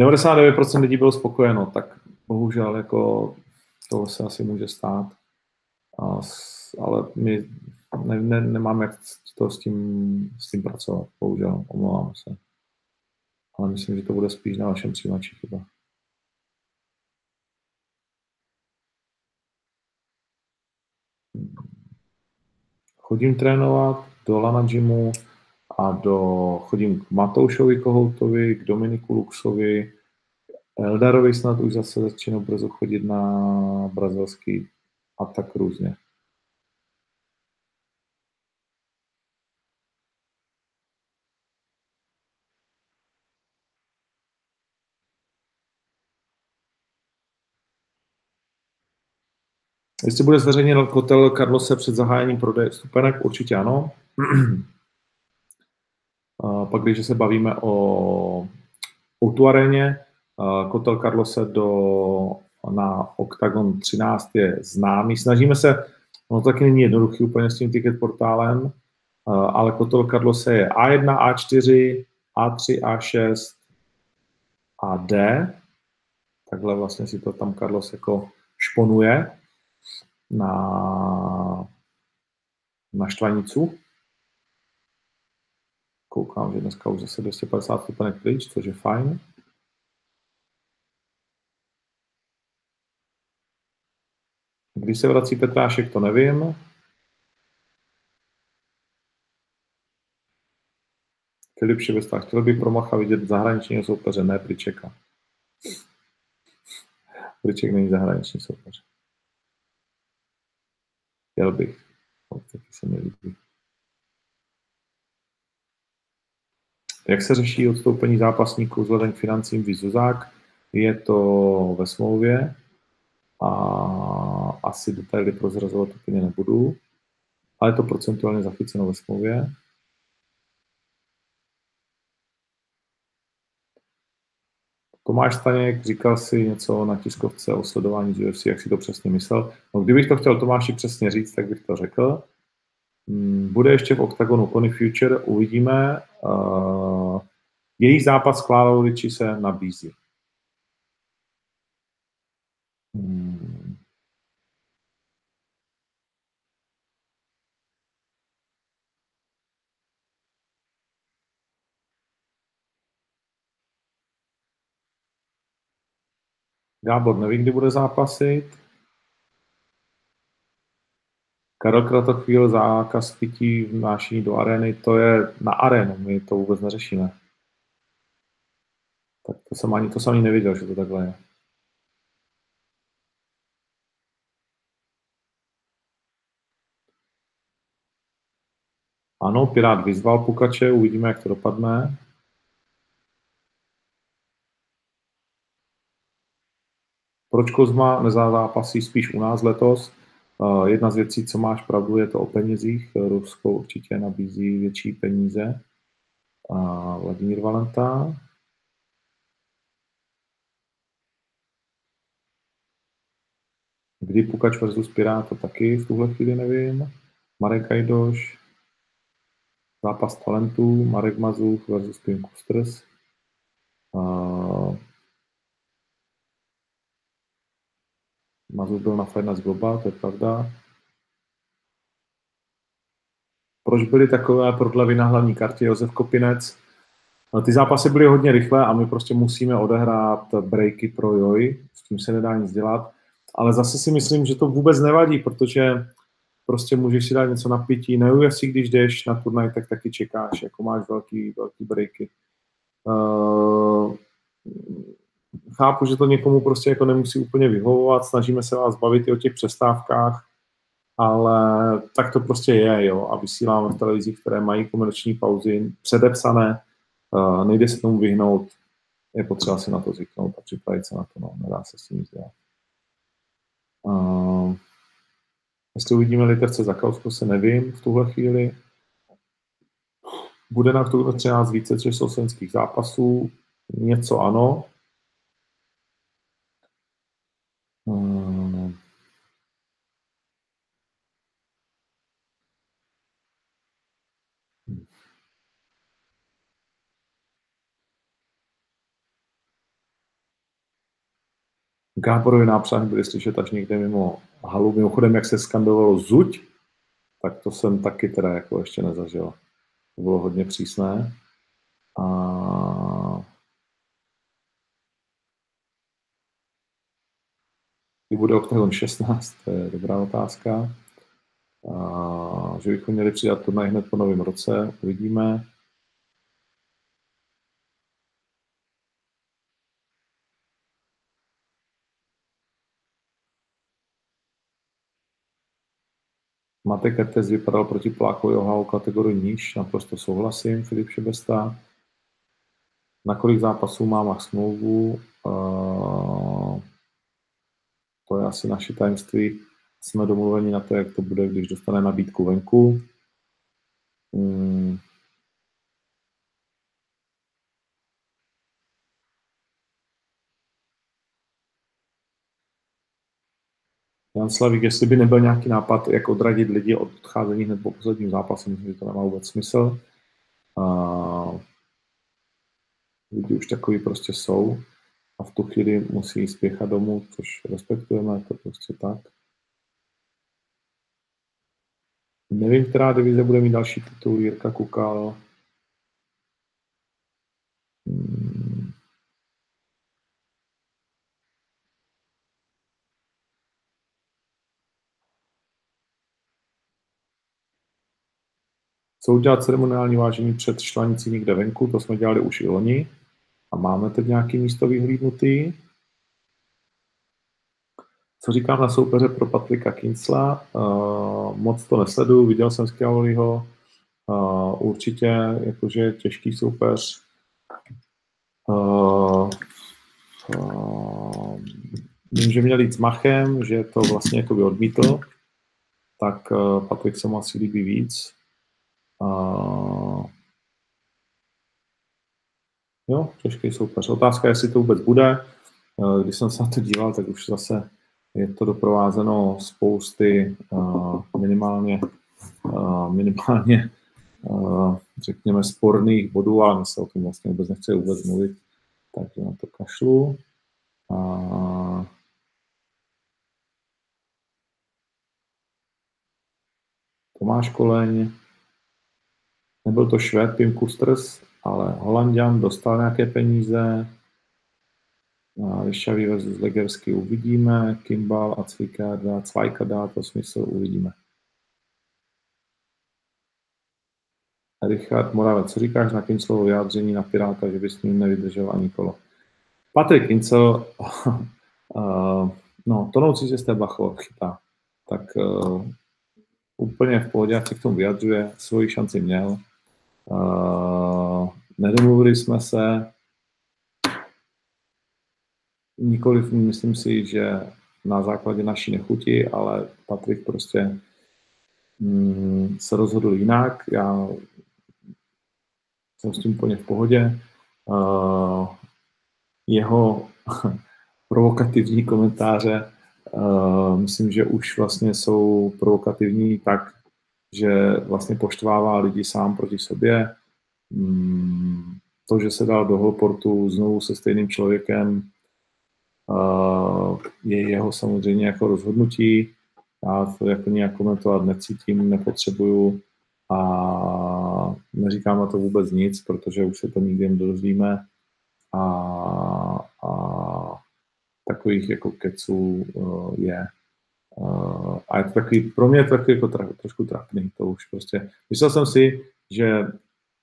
99% lidí bylo spokojeno, tak bohužel jako to se asi může stát. ale my ne, ne, nemám jak to s tím, s tím pracovat, bohužel, omlouvám se. Ale myslím, že to bude spíš na vašem přijímači chyba. Chodím trénovat do Lana Gymu a do, chodím k Matoušovi Kohoutovi, k Dominiku Luxovi, Eldarovi snad už zase začíná brzo chodit na brazilský a tak různě. Jestli bude zveřejněn hotel Carlose před zahájením prodeje vstupenek, určitě ano. Pak, když se bavíme o, o aréně, kotel Carlose do, na Octagon 13 je známý. Snažíme se, ono taky není jednoduchý úplně s tím ticket portálem, ale kotel Carlose je A1, A4, A3, A6 a D. Takhle vlastně si to tam Carlos jako šponuje na, na štvanicu. Koukám, že dneska už zase 250 stupenek pryč, což je fajn. Když se vrací Petrášek, to nevím. Filip Šibesta, chtěl bych pro Macha vidět zahraničního soupeře, ne Pričeka. Priček není zahraniční soupeř. Chtěl bych. Taky se mi líbí. Jak se řeší odstoupení zápasníků vzhledem k financím Vizuzák? Je to ve smlouvě a asi detaily prozrazovat úplně nebudu, ale je to procentuálně zachyceno ve smlouvě. Tomáš Staněk říkal si něco na tiskovce o sledování z UFC, jak si to přesně myslel. No, kdybych to chtěl Tomáši přesně říct, tak bych to řekl. Hmm, bude ještě v OKTAGONu Pony Future, uvidíme. Její zápas s Klárou se nabízí. Hmm. Gábor neví, kdy bude zápasit. Karel Kratochvíl zákaz pití vnáší do arény, to je na arénu, my to vůbec neřešíme. Tak to jsem ani, to jsem ani nevěděl, že to takhle je. Ano, Pirát vyzval Pukače, uvidíme, jak to dopadne. Proč Kozma nezápasí spíš u nás letos? Jedna z věcí, co máš pravdu, je to o penězích. Rusko určitě nabízí větší peníze. Vladimír Valenta. Kdy Pukač versus Pirát, to taky v tuhle chvíli nevím. Marek Ajdoš, zápas talentů, Marek Mazův versus Kusters. Mazur byl na Finance Global, to je pravda. Proč byly takové prodlevy na hlavní kartě Josef Kopinec? Ty zápasy byly hodně rychlé a my prostě musíme odehrát breaky pro Joj, s tím se nedá nic dělat. Ale zase si myslím, že to vůbec nevadí, protože prostě můžeš si dát něco na pití. Na UFC, když jdeš na turnaj, tak taky čekáš, jako máš velký, velký breaky. Uh, chápu, že to někomu prostě jako nemusí úplně vyhovovat, snažíme se vás bavit i o těch přestávkách, ale tak to prostě je, jo, a vysíláme v televizích, které mají komerční pauzy předepsané, uh, nejde se tomu vyhnout, je potřeba si na to zvyknout a připravit se na to, no, nedá se s tím nic dělat. Uh, jestli uvidíme litevce za Kausko, se nevím v tuhle chvíli. Bude na to 13 více československých zápasů, něco ano, Hmm. Gáborovi nápřáhy byly slyšet až někde mimo halu. Mimochodem, jak se skandovalo zuď, tak to jsem taky teda jako ještě nezažil. To bylo hodně přísné. A Kdy bude Octagon 16, to je dobrá otázka. A, že bychom měli přidat turnaj hned po novém roce, uvidíme. Matek Kertes vypadal proti Plákovi o kategorii níž, naprosto souhlasím, Filip Šebesta. Na kolik zápasů má Max smlouvu? Uh, to je asi naše tajemství. Jsme domluveni na to, jak to bude, když dostane nabídku venku. Hmm. Jan Slavík, jestli by nebyl nějaký nápad, jak odradit lidi od odcházení hned po posledním zápase, myslím, že to nemá vůbec smysl. Uh, lidi už takový prostě jsou a v tu chvíli musí spěchat domů, což respektujeme, to prostě tak. Nevím, která divize bude mít další titul, Jirka Kukal. Co udělat ceremoniální vážení před šlanicí někde venku, to jsme dělali už i loni a máme teď nějaký místo vyhlídnutý. Co říkám na soupeře pro Patrika Kincla? Uh, moc to nesleduju, viděl jsem Schiavoliho, uh, určitě jakože těžký soupeř. Uh, uh, vím, že měl jít s Machem, že to vlastně jako by odmítl, tak uh, Patrik se mu asi líbí víc. Uh, Jo, těžký soupeř. Otázka, jestli to vůbec bude. Eh, když jsem se na to díval, tak už zase je to doprovázeno spousty uh, minimálně, uh, minimálně řekněme sporných bodů, ale my se o tom vlastně vůbec nechci vůbec mluvit, takže na to kašlu. Uh, Tomáš Koleň, nebyl to Švéd Pim Kusters, ale Holandian dostal nějaké peníze, Vyšavý versus Legersky uvidíme, Kimball a Cvika dá, Cvajka dá to smysl, uvidíme. Richard Moravec, co říkáš na Kinclovo vyjádření na Piráta, že by s ním nevydržel ani kolo? Patrik Kincel, uh, no, tonoucí se z té Bachova chytá, tak uh, úplně v pohodě, jak se k tomu vyjadřuje, svoji šanci měl. Uh, nedomluvili jsme se, nikoliv myslím si, že na základě naší nechuti, ale Patrik prostě mm, se rozhodl jinak. Já jsem s tím úplně v pohodě. Uh, jeho provokativní komentáře uh, myslím, že už vlastně jsou provokativní tak, že vlastně poštvává lidi sám proti sobě. Mm, to, že se dal do Holportu znovu se stejným člověkem, je jeho samozřejmě jako rozhodnutí. Já to jako nějak komentovat necítím, nepotřebuju a neříkám na to vůbec nic, protože už se to nikdy nedozvíme a, a takových jako keců uh, je. Uh, a je to takový, pro mě je to takový jako tra, trošku trapný, to už prostě. Myslel jsem si, že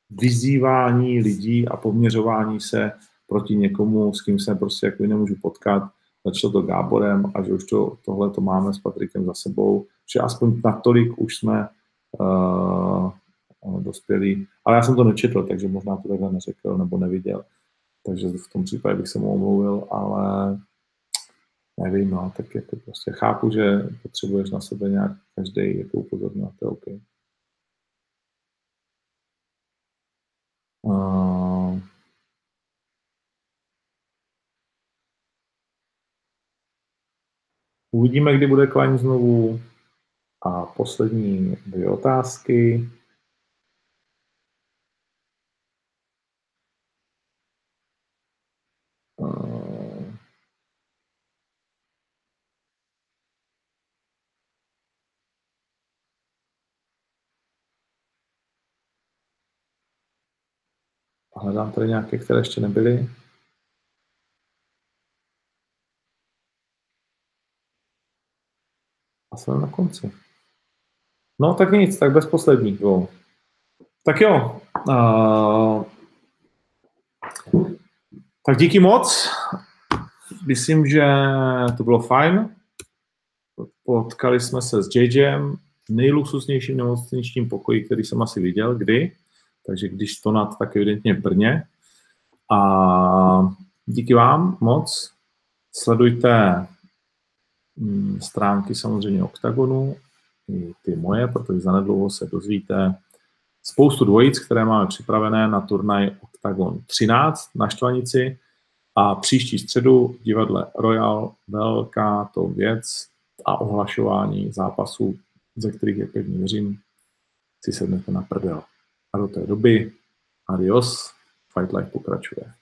vyzývání lidí a poměřování se proti někomu, s kým se prostě jako nemůžu potkat, začalo to Gáborem a že už to, tohle to máme s Patrikem za sebou, že aspoň natolik už jsme uh, dospělí. Ale já jsem to nečetl, takže možná to takhle neřekl nebo neviděl. Takže v tom případě bych se mu omluvil, ale nevím, no, tak jako prostě chápu, že potřebuješ na sebe nějak každý jako upozorňovat, to je OK. Uh, uvidíme, kdy bude Klein znovu. A poslední dvě otázky. Hledám tady nějaké, které ještě nebyly. A jsem na konci. No tak nic, tak bez posledních dvou. Tak jo. Uh, tak díky moc. Myslím, že to bylo fajn. Potkali jsme se s JJem v nejluxusnějším nemocničním pokoji, který jsem asi viděl kdy. Takže když to nad, tak evidentně Brně. A díky vám moc. Sledujte mm, stránky samozřejmě OKTAGONu, i ty moje, protože zanedlouho se dozvíte spoustu dvojic, které máme připravené na turnaj OKTAGON 13 na Štvanici a příští středu v divadle Royal velká to věc a ohlašování zápasů, ze kterých, je pevně věřím, si sednete na prdel. A do té doby, adios, Fight Life pokračuje.